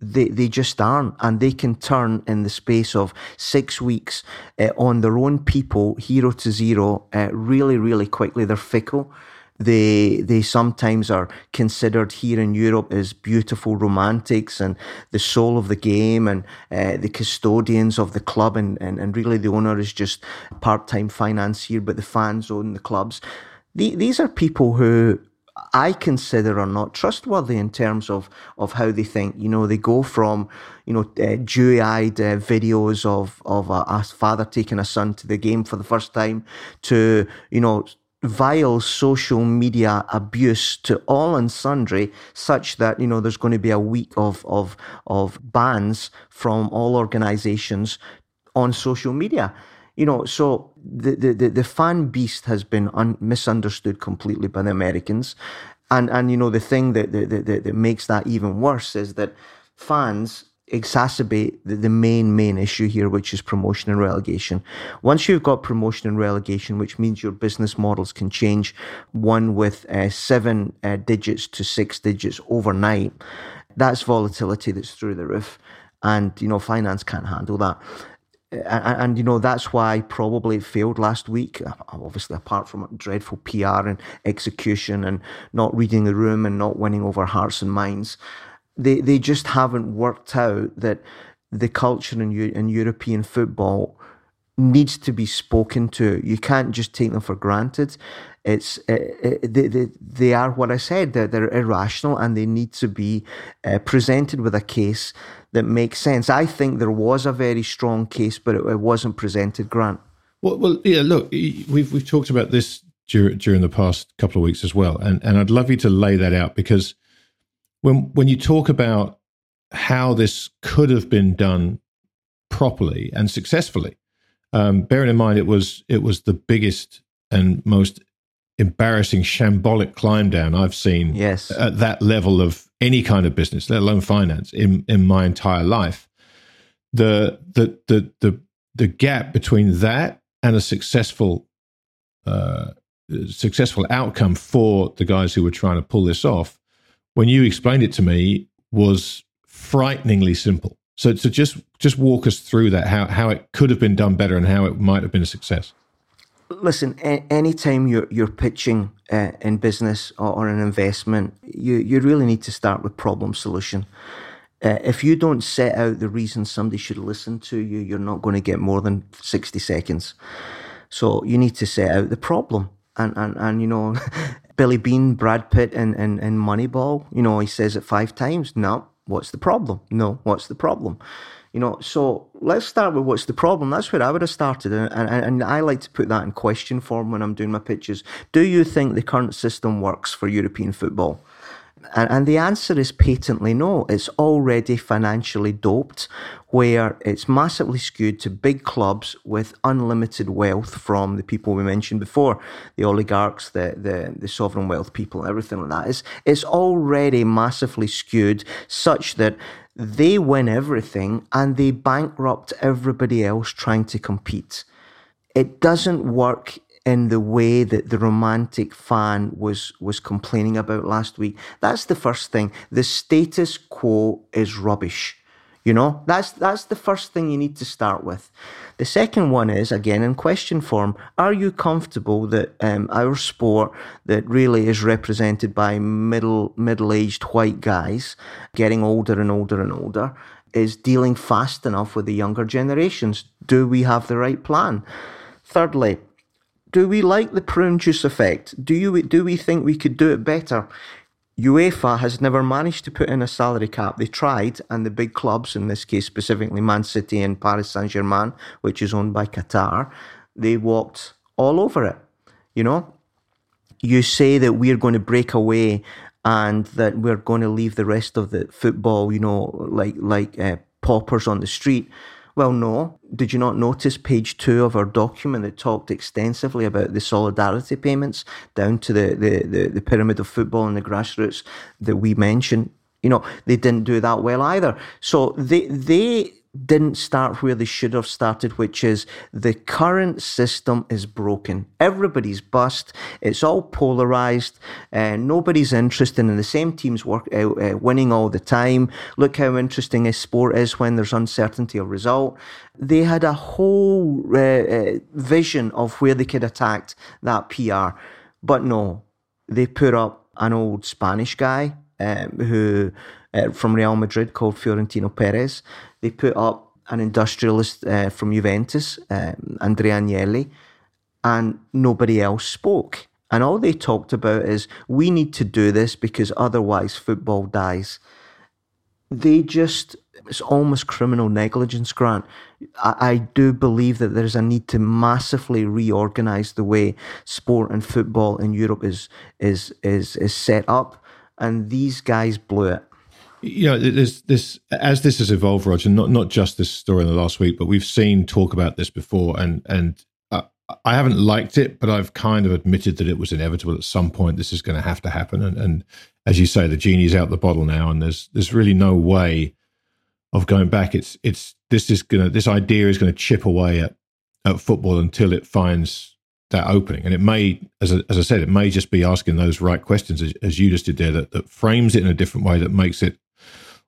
they, they just aren't. And they can turn in the space of six weeks uh, on their own people, hero to zero, uh, really, really quickly. They're fickle. They, they sometimes are considered here in Europe as beautiful romantics and the soul of the game and uh, the custodians of the club. And, and, and really, the owner is just part time financier, but the fans own the clubs. The, these are people who I consider are not trustworthy in terms of, of how they think. You know, they go from, you know, uh, dewy-eyed uh, videos of, of a, a, father taking a son to the game for the first time to, you know, vile social media abuse to all and sundry such that, you know, there's going to be a week of, of, of bans from all organizations on social media you know, so the, the, the fan beast has been un- misunderstood completely by the Americans. And, and you know, the thing that, that, that, that makes that even worse is that fans exacerbate the, the, main main issue here which is promotion and relegation. Once you've got promotion and relegation which means your business models can change one with uh, seven uh, digits to six digits overnight that's volatility that's through the roof. And you know finance can't handle that and, and, you know that's why probably it failed last week. Uh, obviously, apart from dreadful PR and execution and not reading the room and not winning over hearts and minds, they they just haven't worked out that the culture in, in European football needs to be spoken to. You can't just take them for granted. It's uh, uh, they, they, they are what I said. They're, they're irrational and they need to be uh, presented with a case that makes sense. I think there was a very strong case, but it, it wasn't presented. Grant. Well, well, yeah. Look, we've we've talked about this during, during the past couple of weeks as well, and and I'd love you to lay that out because when when you talk about how this could have been done properly and successfully, um, bearing in mind it was it was the biggest and most embarrassing shambolic climb down I've seen yes. at that level of any kind of business, let alone finance, in in my entire life. The the the the the gap between that and a successful uh, successful outcome for the guys who were trying to pull this off, when you explained it to me, was frighteningly simple. So, so just just walk us through that how how it could have been done better and how it might have been a success. Listen, a- anytime you're you're pitching uh, in business or, or, an investment, you you really need to start with problem solution. Uh, if you don't set out the reason somebody should listen to you, you're not going to get more than sixty seconds. So you need to set out the problem. And and and you know, Billy Beane, Brad Pitt, and and and Moneyball. You know, he says it five times. No, what's the problem? No, what's the problem? You know, so let's start with what's the problem. That's where I would have started, and, and, and I like to put that in question form when I'm doing my pitches. Do you think the current system works for European football? And, the answer is patently no. It's already financially doped, where it's massively skewed to big clubs with unlimited wealth from the people we mentioned before, the oligarchs, the the, the sovereign wealth people, everything like that. It's, it's already massively skewed such that they win everything and they bankrupt everybody else trying to compete. It doesn't work in the way that the romantic fan was was complaining about last week. That's the first thing. The status quo is rubbish. You know, that's that's the first thing you need to start with. The second one is again in question form: Are you comfortable that um, our sport, that really is represented by middle middle aged white guys, getting older and older and older, is dealing fast enough with the younger generations? Do we have the right plan? Thirdly, do we like the prune juice effect? Do you do we think we could do it better? UEFA has never managed to put in a salary cap. They tried, and the big clubs, in this case specifically Man City and Paris Saint Germain, which is owned by Qatar, they walked all over it. You know, you say that we're going to break away and that we're going to leave the rest of the football, you know, like like uh, paupers on the street. Well, no. Did you not notice page two of our document that talked extensively about the solidarity payments down to the, the, the, the pyramid of football and the grassroots that we mentioned? You know, they didn't do that well either. So they they didn't start where they should have started, which is the current system is broken. Everybody's bust. It's all polarized. Uh, nobody's interested in the same teams work uh, uh, winning all the time. Look how interesting a sport is when there's uncertainty of result. They had a whole uh, uh, vision of where they could attack that PR, but no, they put up an old Spanish guy um, who uh, from Real Madrid called Florentino Perez. They put up an industrialist uh, from Juventus, um, Andrea Agnelli, and nobody else spoke. And all they talked about is we need to do this because otherwise football dies. They just, it's almost criminal negligence, Grant. I, I do believe that there's a need to massively reorganize the way sport and football in Europe is, is, is, is set up. And these guys blew it you know, there's this as this has evolved, Roger. Not not just this story in the last week, but we've seen talk about this before, and and uh, I haven't liked it, but I've kind of admitted that it was inevitable at some point. This is going to have to happen, and, and as you say, the genie's out the bottle now, and there's there's really no way of going back. It's it's this is gonna this idea is going to chip away at at football until it finds that opening. And it may, as as I said, it may just be asking those right questions, as, as you just did there, that, that frames it in a different way that makes it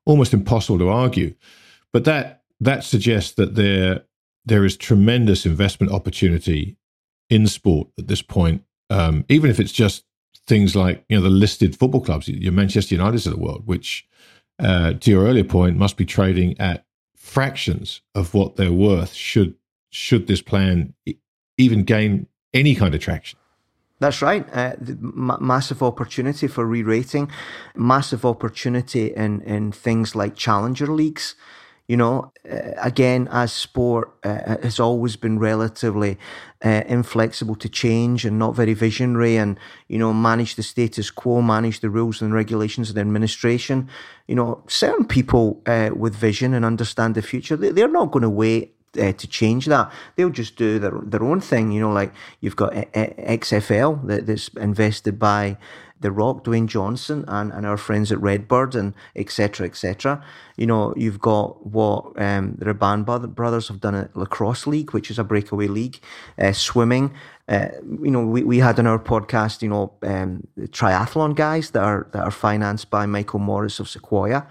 almost impossible to argue. But that that suggests that there there is tremendous investment opportunity in sport at this point, um, even if it's just things like you know the listed football clubs, your Manchester United's of the world, which uh, to your earlier point must be trading at fractions of what they're worth should should this plan even gain any kind of traction. That's right. Uh, massive opportunity for re-rating, massive opportunity in in things like challenger leagues. You know, uh, again, as sport uh, has always been relatively uh, inflexible to change and not very visionary, and you know, manage the status quo, manage the rules and regulations the administration. You know, certain people uh, with vision and understand the future, they, they're not going to wait uh, to change that. They'll just do their their own thing. You know, like you've got XFL that, that's invested by the Rock, Dwayne Johnson, and, and our friends at Redbird, and etc. etc. You know, you've got what um, the Rabil brothers have done at Lacrosse League, which is a breakaway league, uh, swimming. Uh, you know, we, we had on our podcast, you know, um, triathlon guys that are that are financed by Michael Moritz of Sequoia.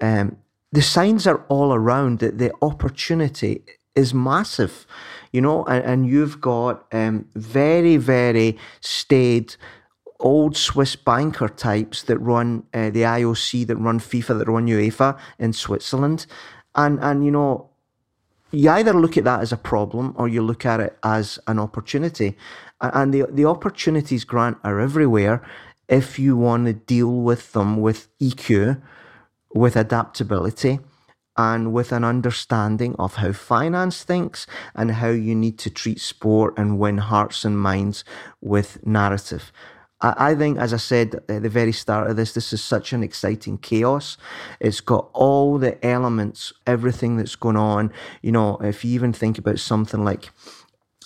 Um, the signs are all around that the opportunity is massive, you know, and, and you've got um, very, very staid old Swiss banker types that run uh, the IOC, that run FIFA, that run UEFA in Switzerland. And, and, you know, you either look at that as a problem or you look at it as an opportunity. And the, the opportunities, Grant, are everywhere if you want to deal with them with EQ with adaptability and with an understanding of how finance thinks and how you need to treat sport and win hearts and minds with narrative. I, think, as I said at the very start of this, this is such an exciting chaos. It's got all the elements, everything that's going on. You know, if you even think about something like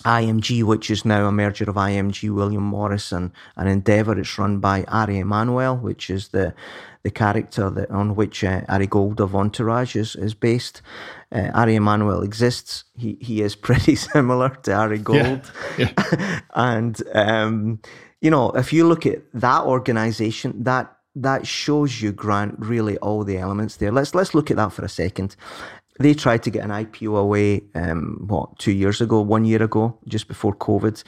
IMG, which is now a merger of IMG, William Morris, and, and Endeavour. It's run by Ari Emanuel, which is the the character that on which uh, Ari Gold of Entourage is, is based. Uh, Ari Emanuel exists. He he is pretty similar to Ari Gold, yeah. Yeah. and um, you know if you look at that organisation, that that shows you Grant really all the elements there. Let's let's look at that for a second. They tried to get an IPO away, um, what, two years ago, one year ago, just before COVID.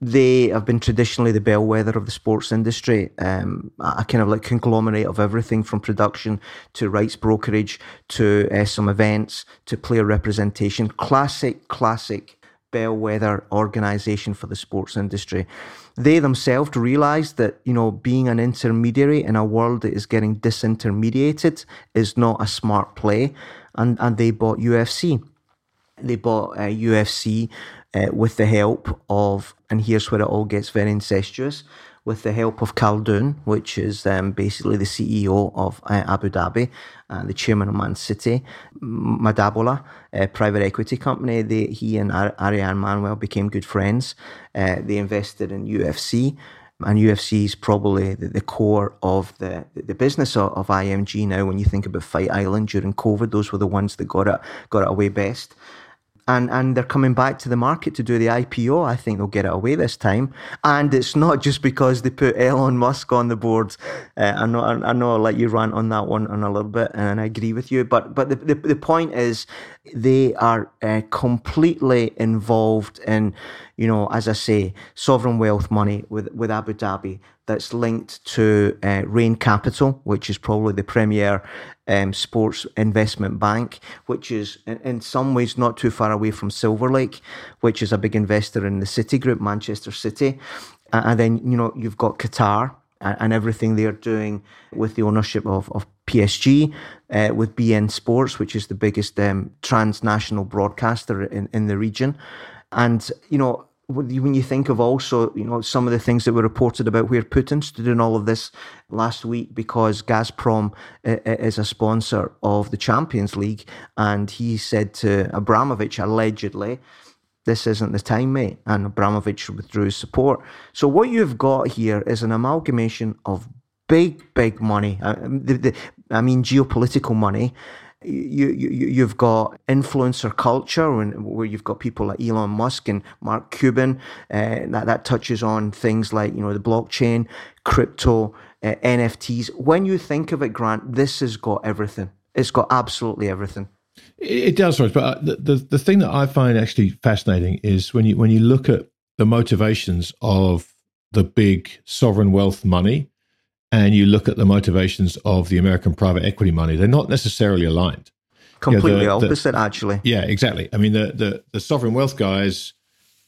They have been traditionally the bellwether of the sports industry, um, a kind of like conglomerate of everything from production to rights brokerage to uh, some events to player representation. Classic, classic bellwether organization for the sports industry. They themselves realized that, you know, being an intermediary in a world that is getting disintermediated is not a smart play and, and they bought UFC. They bought uh, UFC uh, with the help of, and here's where it all gets very incestuous, with the help of Khaldoon, which is um, basically the CEO of uh, Abu Dhabi, uh, the chairman of Man City, Mubadala, a private equity company. They, he and Ar- Ari Emanuel became good friends. Uh, they invested in UFC and UFC is probably the, the core of the the business of, of, IMG now. When you think about Fight Island during COVID, those were the ones that got it got it away best. And and they're coming back to the market to do the IPO. I think they'll get it away this time. And it's not just because they put Elon Musk on the board. Uh, I know I know I'll let you rant on that one in a little bit, and I agree with you. But but the the, the point is, they are uh, completely involved in you know, as I say, sovereign wealth money with, with Abu Dhabi that's linked to uh, Raine Capital, which is probably the premier um, sports investment bank, which is in, in, some ways not too far away from Silver Lake, which is a big investor in the City Group, Manchester City. And then, you know, you've got Qatar and, and everything they're doing with the ownership of, of PSG, uh, with beIN Sports, which is the biggest um, transnational broadcaster in, in the region. And, you know, when you think of also, you know, some of the things that were reported about where Putin stood in all of this last week because Gazprom is a sponsor of the Champions League. And he said to Abramovich, allegedly, this isn't the time, mate. And Abramovich withdrew his support. So what you've got here is an amalgamation of big, big money. Uh, the, the, I mean, geopolitical money you, you you've got influencer culture and where you've got people like Elon Musk and Mark Cuban uh, that that touches on things like you know the blockchain, crypto, uh, NFTs. When you think of it, Grant, this has got everything. It's got absolutely everything. It does, But uh, the, the the thing that I find actually fascinating is when you when you look at the motivations of the big sovereign wealth money and you look at the motivations of the American private equity money, they're not necessarily aligned. Completely you know, the, opposite, actually. Yeah, exactly. I mean, the, the the sovereign wealth guys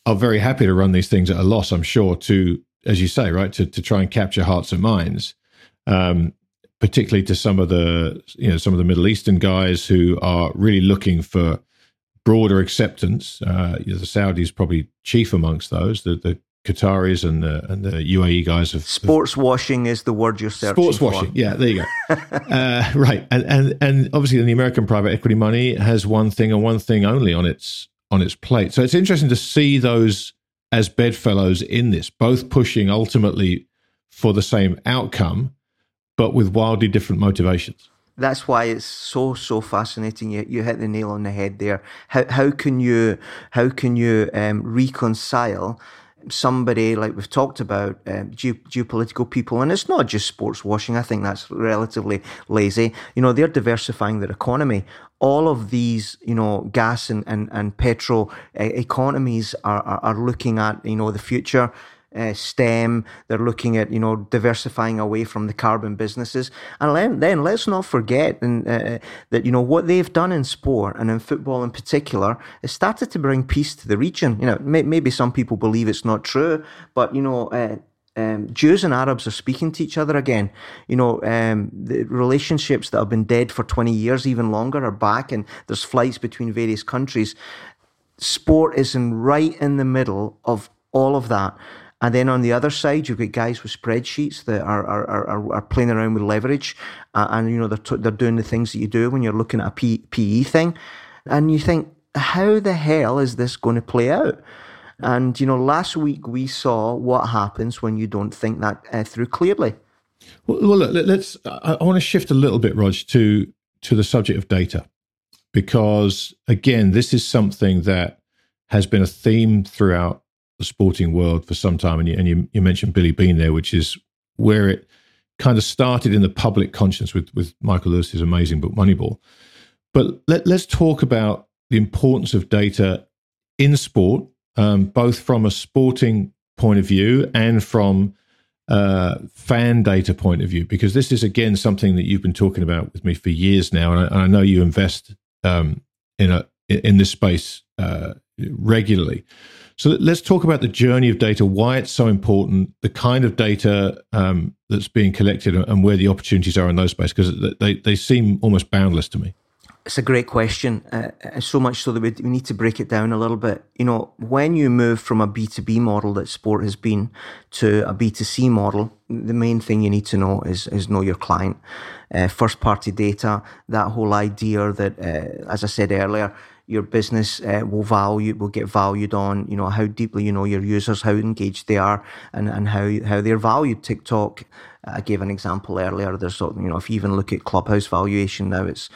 are very happy to run these things at a loss. I'm sure to, as you say, right, to to try and capture hearts and minds. Um, particularly to some of the you know some of the Middle Eastern guys who are really looking for broader acceptance. Uh, you know, the Saudis probably chief amongst those. The, the Qataris and the and the UAE guys have sports washing is the word you're searching sports washing. For. Yeah, there you go. uh, right, and and and obviously the American private equity money has one thing and one thing only on its on its plate. So it's interesting to see those as bedfellows in this, both pushing ultimately for the same outcome, but with wildly different motivations. That's why it's so so fascinating. You you hit the nail on the head there. How how can you how can you um, reconcile somebody like we've talked about um, geopolitical people? And it's not just sports washing. I think that's relatively lazy. You know they're diversifying their economy. All of these you know gas and and, and petrol uh, economies are, are, are looking at you know the future uh, STEM. They're looking at you know diversifying away from the carbon businesses, and then, let's not forget and, uh, uh, that you know what they've done in sport and in football in particular is started to bring peace to the region. You know, may, maybe some people believe it's not true, but you know. Uh, um, Jews and Arabs are speaking to each other again. You know, um, the relationships that have been dead for 20 years, even longer, are back, and there's flights between various countries. Sport is in right in the middle of all of that. And then on the other side, you've got guys with spreadsheets that are are, are, are playing around with leverage, uh, and you know they're t- they're doing the things that you do when you're looking at a P- PE thing, and you think, how the hell is this going to play out? And you know, last week we saw what happens when you don't think that uh, through clearly. Well, well look, let's. I, I want to shift a little bit, Rog, to to the subject of data, because again, this is something that has been a theme throughout the sporting world for some time. And you, and you, you mentioned Billy Beane there, which is where it kind of started in the public conscience with with Michael Lewis's amazing book Moneyball. But let, let's talk about the importance of data in sport, um, both from a sporting point of view and from uh, fan data point of view, because this is again something that you've been talking about with me for years now, and I, and I know you invest um, in a in this space uh, regularly. So let's talk about the journey of data, why it's so important, the kind of data um, that's being collected, and where the opportunities are in those spaces, because they, they seem almost boundless to me. It's a great question. Uh, so much so that we, we need to break it down a little bit. You know, when you move from a B2B model that sport has been to a B2C model, the main thing you need to know is, is know your client. Uh, first party data, that whole idea that, uh, as I said earlier, your business uh, will value will get valued on you know how deeply you know your users how engaged they are and and how how they're valued tiktok i gave an example earlier there's something, you know if you even look at clubhouse valuation now it's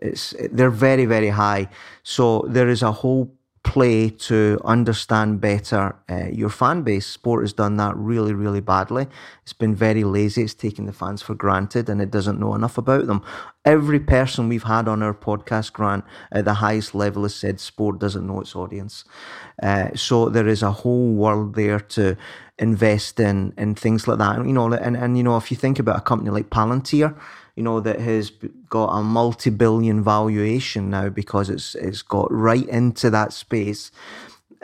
it's they're very very high. So there is a whole play to understand better uh, your fan base. Sport has done that really, really badly. It's been very lazy. It's taken the fans for granted and it doesn't know enough about them. Every person we've had on our podcast, Grant, at the highest level has said sport doesn't know its audience. Uh, so there is a whole world there to invest in, in things like that. You know, and, and, you know, if you think about a company like Palantir, you know, that has got a multi-billion valuation now because it's it's got right into that space.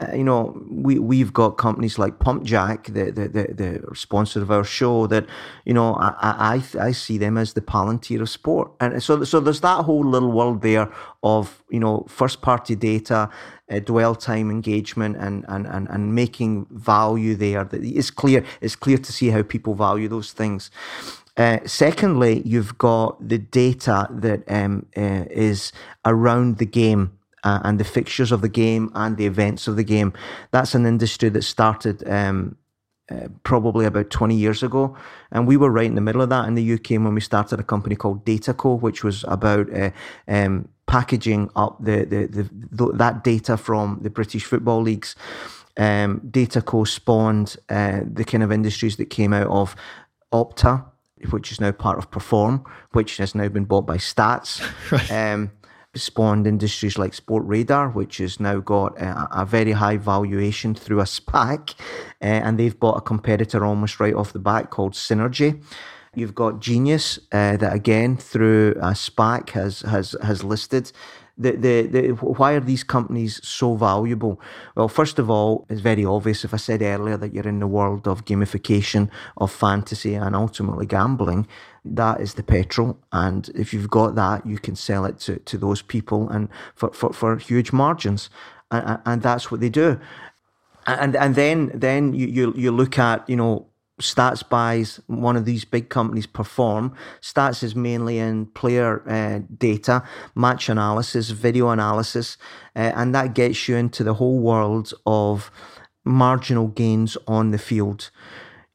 Uh, you know, we we've got companies like Pump Jack, the, the the the sponsor of our show. That you know, I I I see them as the Palantir of sport, and so so there's that whole little world there of you know first party data, uh, dwell time engagement, and and and and making value there. That it's clear. It's clear to see how people value those things. Uh, secondly, you've got the data that um, uh, is around the game. Uh, and the fixtures of the game and the events of the game. That's an industry that started um, uh, probably about 20 years ago. And we were right in the middle of that in the UK when we started a company called Dataco, which was about uh, um, packaging up the, the, the, the, that data from the British football leagues. Um, Dataco spawned uh, the kind of industries that came out of Opta, which is now part of Perform, which has now been bought by Stats. right. um, spawned industries like Sport Radar, which has now got a, a very high valuation through a SPAC, uh, and they've bought a competitor almost right off the bat called Synergy. You've got Genius uh, that again through a SPAC has has has listed the, the, the, why are these companies so valuable? Well, first of all, it's very obvious. If I said earlier that you're in the world of gamification, of fantasy, and ultimately gambling, that is the petrol. And if you've got that, you can sell it to, to those people and for, for, for huge margins. And, and that's what they do. And and then then you, you you look at you know Stats buys one of these big companies perform. Stats is mainly in player uh, data, match analysis, video analysis, uh, and that gets you into the whole world of marginal gains on the field.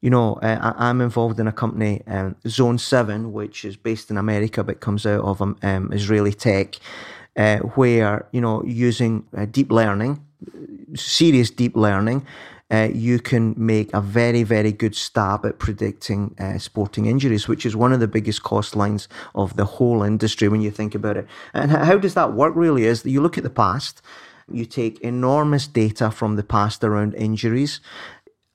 You know, uh, I'm involved in a company, um, Zone 7, which is based in America but comes out of um, um Israeli tech, where, you know, using deep learning, serious deep learning, uh, you can make a very, very good stab at predicting uh, sporting injuries, which is one of the biggest cost lines of the whole industry when you think about it. And how does that work really is that you look at the past, you take enormous data from the past around injuries,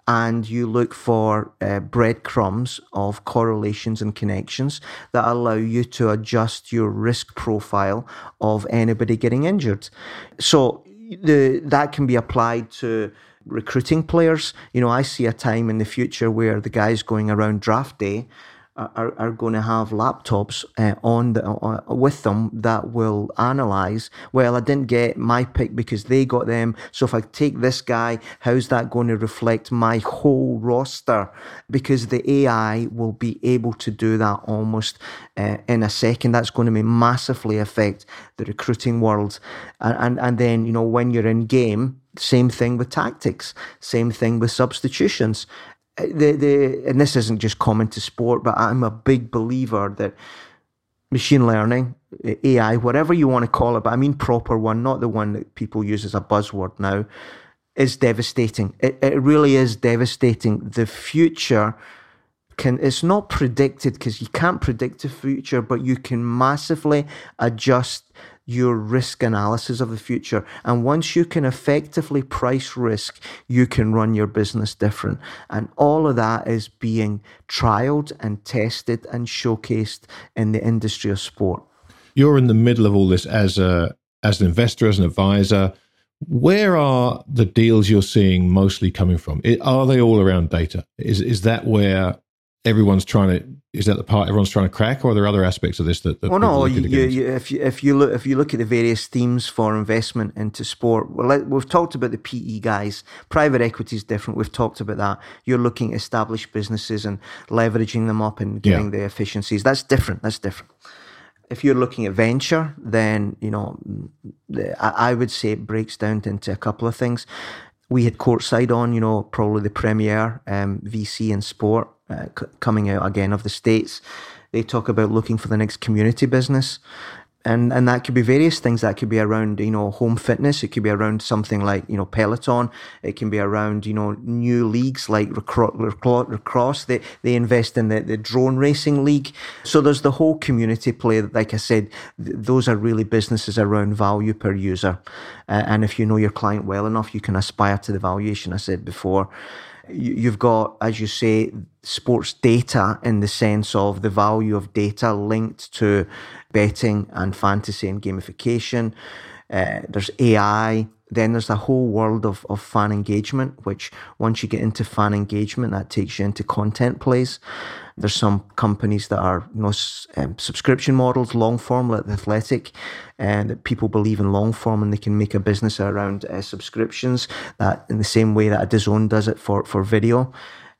and you look for uh, breadcrumbs of correlations and connections that allow you to adjust your risk profile of anybody getting injured. So the that can be applied to recruiting players. You know, I see a time in the future where the guys going around draft day are, are going to have laptops uh, on the, uh, with them that will analyze. Well, I didn't get my pick because they got them. So if I take this guy, how's that going to reflect my whole roster? Because the AI will be able to do that almost uh, in a second. That's going to massively affect the recruiting world. And, and and then you know when you're in game, same thing with tactics. Same thing with substitutions Eh, the the and this isn't just common to sport, but I'm a big believer that machine learning, AI, whatever you want to call it, but I mean proper one, not the one that people use as a buzzword now, is devastating. It, it really is devastating. The future can it's not predicted because you can't predict the future, but you can massively adjust your risk analysis of the future. And once you can effectively price risk, you can run your business different. And all of that is being trialed and tested and showcased in the industry of sport. You're in the middle of all this as a as an investor, as an advisor. Where are the deals you're seeing mostly coming from? Are they all around data? Is is that where everyone's trying to is that the part everyone's trying to crack, or are there other aspects of this that? that well, no. You, you, if you if you look if you look at the various themes for investment into sport, well, we've talked about the PE guys. Private equity is different. We've talked about that. You're looking at established businesses and leveraging them up and getting yeah. the efficiencies. That's different. That's different. If you're looking at venture, then you know I, I would say it breaks down into a couple of things we had courtside on, you know, probably the premier um, VC in sport uh, c- coming out again of the States. They talk about looking for the next community business. And, and that could be various things. That could be around, you know, home fitness. It could be around something like, you know, Peloton. It can be around, you know, new leagues like lacrosse. They, they invest in the, the drone racing league. So there's the whole community play. That like I said, th- those are really businesses around value per user. Uh, and if you know your client well enough, you can aspire to the valuation I said before. You've got, as you say, sports data in the sense of the value of data linked to betting and fantasy and gamification. Uh, there's AI. Then there's a whole world of, of fan engagement, which once you get into fan engagement, that takes you into content plays. There's some companies that are you know um, subscription models, long form like the Athletic, and that people believe in long form and they can make a business around uh, subscriptions. That in the same way that a DAZN does it for for video,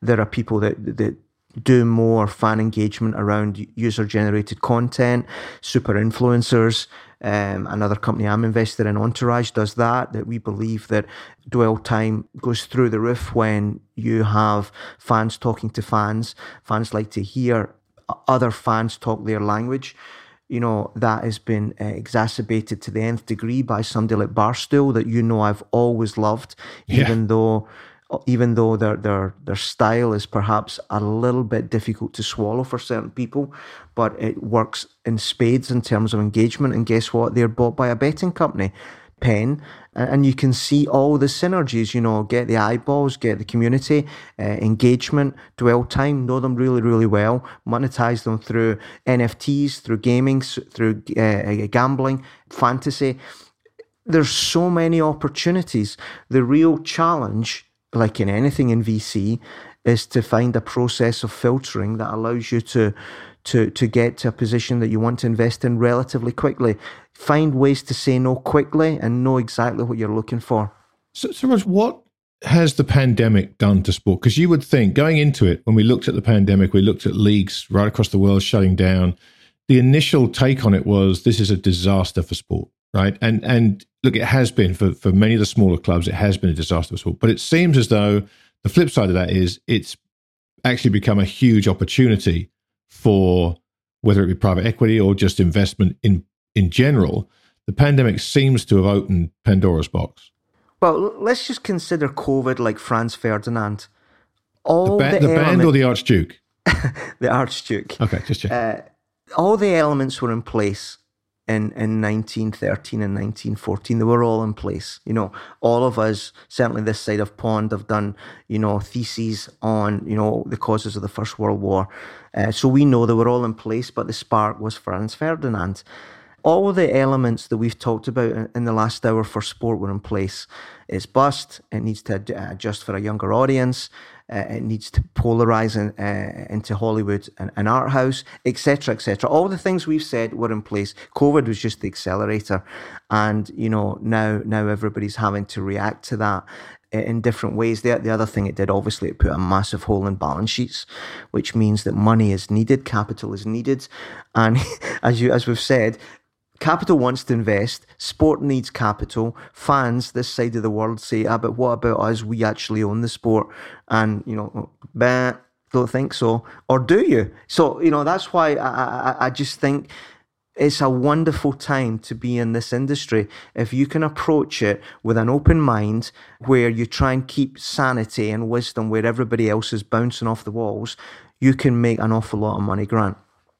there are people that that do more fan engagement around user generated content, super influencers. Um, another company I'm invested in, Entourage, does that. That we believe that dwell time goes through the roof when you have fans talking to fans. Fans like to hear other fans talk their language. You know, that has been uh, exacerbated to the nth degree by somebody like Barstool that you know I've always loved, yeah. even though even though their their their style is perhaps a little bit difficult to swallow for certain people, but it works in spades in terms of engagement. And guess what? They're bought by a betting company, Penn, and you can see all the synergies. You know, get the eyeballs, get the community uh, engagement, dwell time, know them really really well, monetize them through NFTs, through gaming, through uh, gambling, fantasy. There's so many opportunities. The real challenge like in anything in VC, is to find a process of filtering that allows you to to to get to a position that you want to invest in relatively quickly. Find ways to say no quickly and know exactly what you're looking for. So, so Rog, what has the pandemic done to sport? Because you would think going into it, when we looked at the pandemic, we looked at leagues right across the world shutting down. The initial take on it was this is a disaster for sport right? And and look, it has been for for many of the smaller clubs, it has been a disaster sport. But it seems as though the flip side of that is it's actually become a huge opportunity for whether it be private equity or just investment in in general. The pandemic seems to have opened Pandora's box. Well, let's just consider COVID like Franz Ferdinand. All the, ba- the, the band or the Archduke? the Archduke. Okay, just check. Uh, all the elements were in place in, in 1913 and 1914. They were all in place. You know, all of us, certainly this side of pond, have done, you know, theses on, you know, the causes of the First World War. Uh, so we know they were all in place, but the spark was Franz Ferdinand. all the elements that we've talked about in the last hour for sport were in place. It's bust. It needs to adjust for a younger audience. Uh, it needs to polarize in, uh, into Hollywood and, and art house, etc., etc. All the things we've said were in place. COVID was just the accelerator, and you know now now everybody's having to react to that in different ways. The, the other thing it did, obviously, it put a massive hole in balance sheets, which means that money is needed, capital is needed, and as you as we've said, Capital wants to invest. Sport needs capital. Fans, this side of the world, say, ah, but what about us? We actually own the sport. And, you know, bah, don't think so. Or do you? So, you know, that's why I, I, I just think it's a wonderful time to be in this industry if you can approach it with an open mind where you try and keep sanity and wisdom where everybody else is bouncing off the walls you can make an awful lot of money grant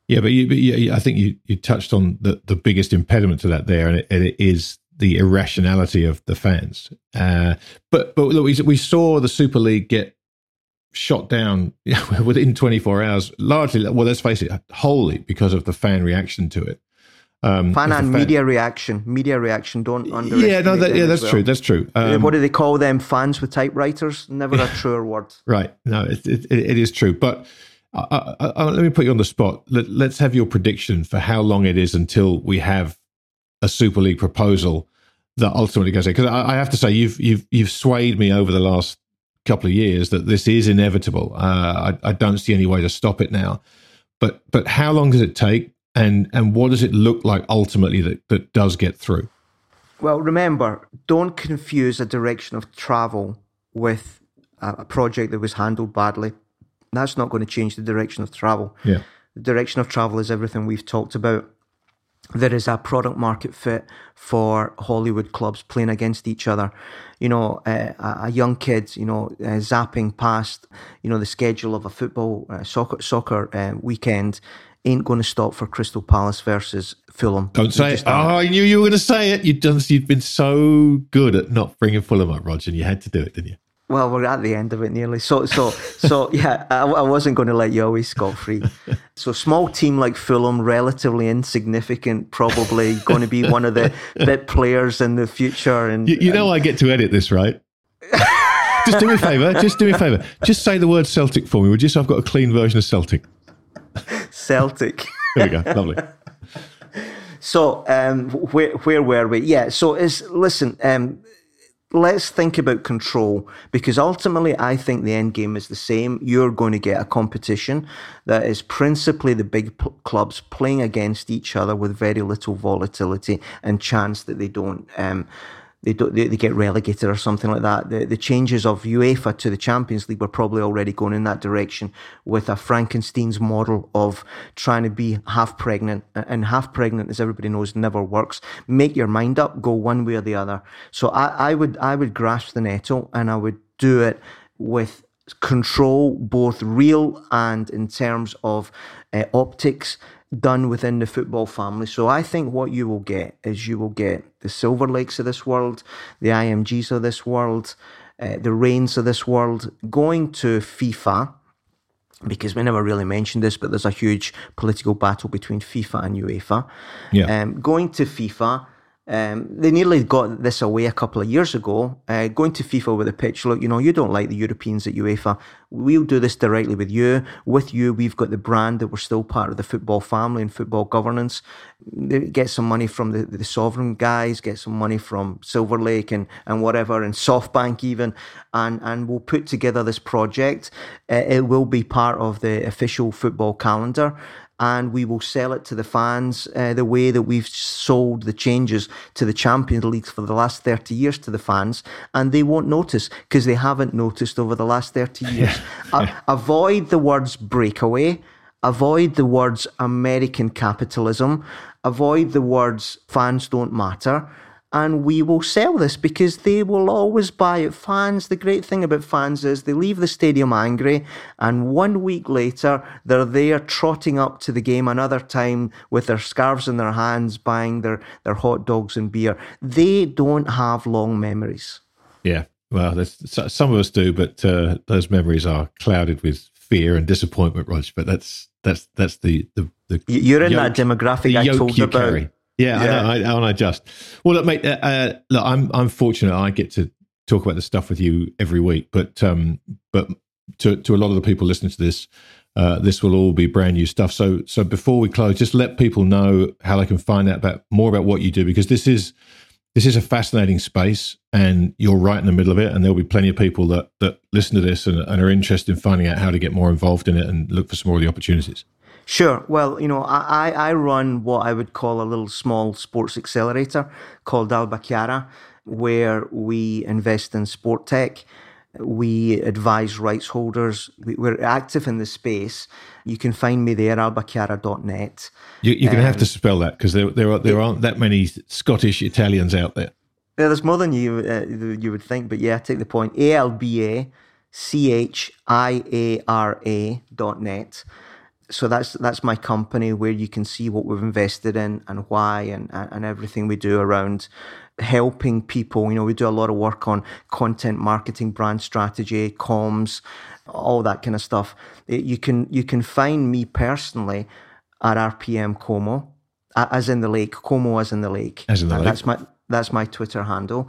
yeah, but, you, but yeah, I think you, you touched on the, the biggest impediment to that there, and it, and it is the irrationality of the fans. Uh, but but look, we, we saw the Super League get shot down within 24 hours, largely, well, let's face it, wholly because of the fan reaction to it. Um, fan and fan, media reaction, media reaction. Don't underestimate. Yeah, no, that, yeah, that's well. true. That's true. Um, what do they call them? Fans with typewriters? Never a truer word. Right. No, it, it, it is true. But uh, uh, uh, let me put you on the spot. Let, us have your prediction for how long it is until we have a Super League proposal that ultimately goes in. Because I, I, have to say, you've you've you've swayed me over the last couple of years that this is inevitable. Uh, I, I don't see any way to stop it now. But but how long does it take, and and what does it look like ultimately that that does get through? Well, remember, don't confuse a direction of travel with a project that was handled badly that's not going to change the direction of travel. Yeah. The direction of travel is everything we've talked about. There is a product market fit for Hollywood clubs playing against each other. You know, uh, a young kid, you know, uh, zapping past, you know, the schedule of a football uh, soccer soccer uh, weekend ain't going to stop for Crystal Palace versus Fulham. Don't say it. Oh, I knew you were going to say it. You've done. You've been so good at not bringing Fulham up, Roger. And you had to do it, didn't you? Well, we're at the end of it nearly. So, so, so, yeah, I, I wasn't going to let you always scot free. So, small team like Fulham, relatively insignificant, probably going to be one of the bit players in the future. And you, you know, I get to edit this, right? just do me a favour. Just do me a favour. Just say the word Celtic for me, would you? So I've got a clean version of Celtic. Celtic. There we go. Lovely. So, um, where where were we? Yeah. So, is listen. Um, let's think about control because ultimately I think the end game is the same. You're going to get a competition that is principally the big p- clubs playing against each other with very little volatility and chance that they don't um, they, they, they get relegated or something like that. The, the changes of UEFA to the Champions League were probably already going in that direction with a Frankenstein's model of trying to be half pregnant. And half pregnant, as everybody knows, never works. Make your mind up, go one way or the other. So I, I would I would grasp the nettle and I would do it with control, both real and in terms of uh, optics done within the football family. So I think what you will get is you will get the Silver Lakes of this world, the IMGs of this world, uh, the Raines of this world going to FIFA. Because we never really mentioned this, but there's a huge political battle between FIFA and UEFA. Yeah. Um, going to FIFA um, they nearly got this away a couple of years ago, uh, going to FIFA with a pitch. Look, you know, you don't like the Europeans at UEFA. We'll do this directly with you. With you, we've got the brand that we're still part of the football family and football governance. Get some money from the, the sovereign guys, get some money from Silver Lake and, and whatever, and SoftBank even, and, and we'll put together this project. Uh, it will be part of the official football calendar and we will sell it to the fans uh, the way that we've sold the changes to the Champions League for the last 30 years to the fans, and they won't notice because they haven't noticed over the last 30 years. Yeah. avoid the words breakaway, avoid the words American capitalism, avoid the words fans don't matter and we will sell this because they will always buy it. Fans, the great thing about fans is they leave the stadium angry, and one week later, they're there trotting up to the game another time with their scarves in their hands, buying their, their hot dogs and beer. They don't have long memories. Yeah, well, some of us do, but uh, those memories are clouded with fear and disappointment, Rog. But that's that's that's the the, the you're in yoke, that demographic I told about. Carry Yeah, yeah. I know. I, I adjust. Well, look, mate. Uh, uh, look, I'm I'm fortunate. I get to talk about this stuff with you every week. But um, but to to a lot of the people listening to this, uh, this will all be brand new stuff. So so before we close, just let people know how they can find out about more about what you do because this is this is a fascinating space and you're right in the middle of it and there'll be plenty of people that that listen to this and, and are interested in finding out how to get more involved in it and look for some more of the opportunities. Sure. Well, you know, I, I run what I would call a little small sports accelerator called Albachiara, where we invest in sport tech. We advise rights holders. We're active in the space. You can find me there, albachiara.net. You, you're going to have to spell that because there, there, are, there aren't that many Scottish Italians out there. Yeah, there's more than you uh, you would think, but yeah, take the point. A L B A C H I A R A dot net so that's that's my company where you can see what we've invested in and why and and everything we do around helping people. You know we do a lot of work on content marketing brand strategy comms all that kind of stuff. Eh, you can you can find me personally at rpm como as in the lake como as in the lake. As in the lake. that's my that's my twitter handle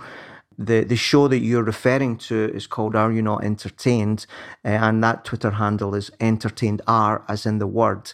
the the show that you're referring to is called Are You Not Entertained? Uh, and that Twitter handle is entertained R as in the word.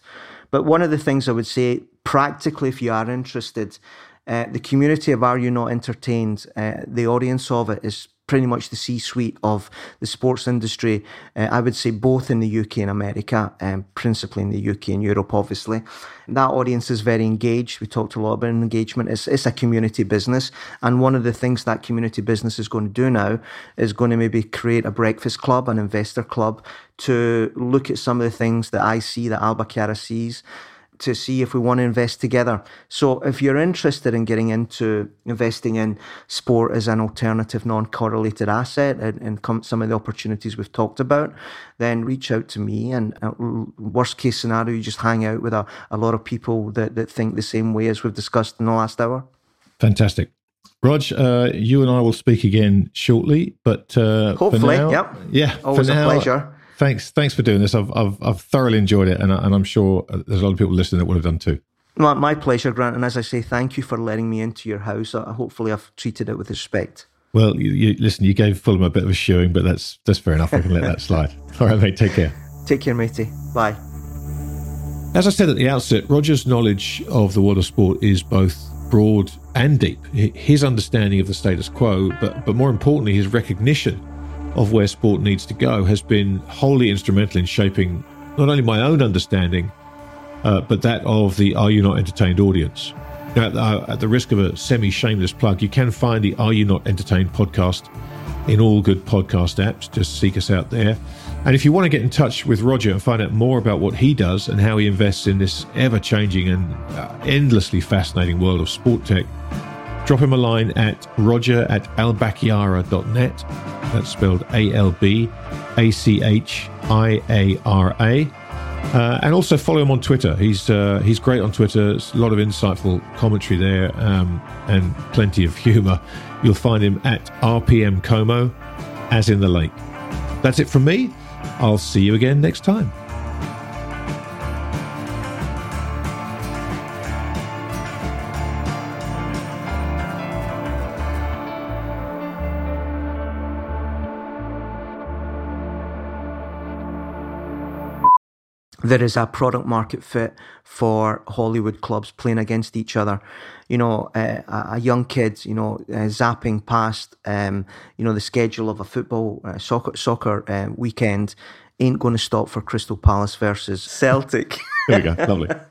But one of the things I would say, practically, if you are interested, uh, the community of Are You Not Entertained, uh, the audience of it is pretty much the C-suite of the sports industry. Uh, I would say both in the UK and America, um, principally in the UK and Europe, obviously. That audience is very engaged. We talked a lot about engagement. It's, it's a community business. And one of the things that community business is going to do now is going to maybe create a breakfast club, an investor club to look at some of the things that I see, that Albachiara sees, to see if we want to invest together. So if you're interested in getting into investing in sport as an alternative, non-correlated asset and, and some of the opportunities we've talked about, then reach out to me. And uh, worst case scenario, you just hang out with a, a lot of people that, that think the same way as we've discussed in the last hour. Fantastic. Rog, uh, you and I will speak again shortly, but uh, hopefully, now, yep. Yeah, always now, a pleasure thanks thanks for doing this. I've I've, I've thoroughly enjoyed it, and, I, and I'm sure there's a lot of people listening that would have done too. Well, my pleasure, Grant. And as I say, thank you for letting me into your house. Uh, hopefully, I've treated it with respect. Well, you, you, listen, you gave Fulham a bit of a shoeing, but that's that's fair enough. I can let that slide. All right, mate. Take care. Take care, matey. Bye. As I said at the outset, Roger's knowledge of the world of sport is both broad and deep. His understanding of the status quo, but but more importantly, his recognition of where sport needs to go has been wholly instrumental in shaping not only my own understanding, uh, but that of the Are You Not Entertained audience. Now, at, the, uh, at the risk of a semi shameless plug, you can find the Are You Not Entertained podcast in all good podcast apps. Just seek us out there. And if you want to get in touch with Roger and find out more about what he does and how he invests in this ever changing and uh, endlessly fascinating world of sport tech, drop him a line at roger at albachiara.net. That's spelled A L B A C H I A R A. Uh, and also follow him on Twitter. He's uh, he's great on Twitter. A lot of insightful commentary there um, and plenty of humour. You'll find him at RPM Como, as in the lake. That's it from me. I'll see you again next time. There is a product market fit for Hollywood clubs playing against each other. You know, uh, a young kid, you know, uh, zapping past, um, you know, the schedule of a football uh, soccer soccer uh, weekend ain't going to stop for Crystal Palace versus Celtic. there we go, lovely.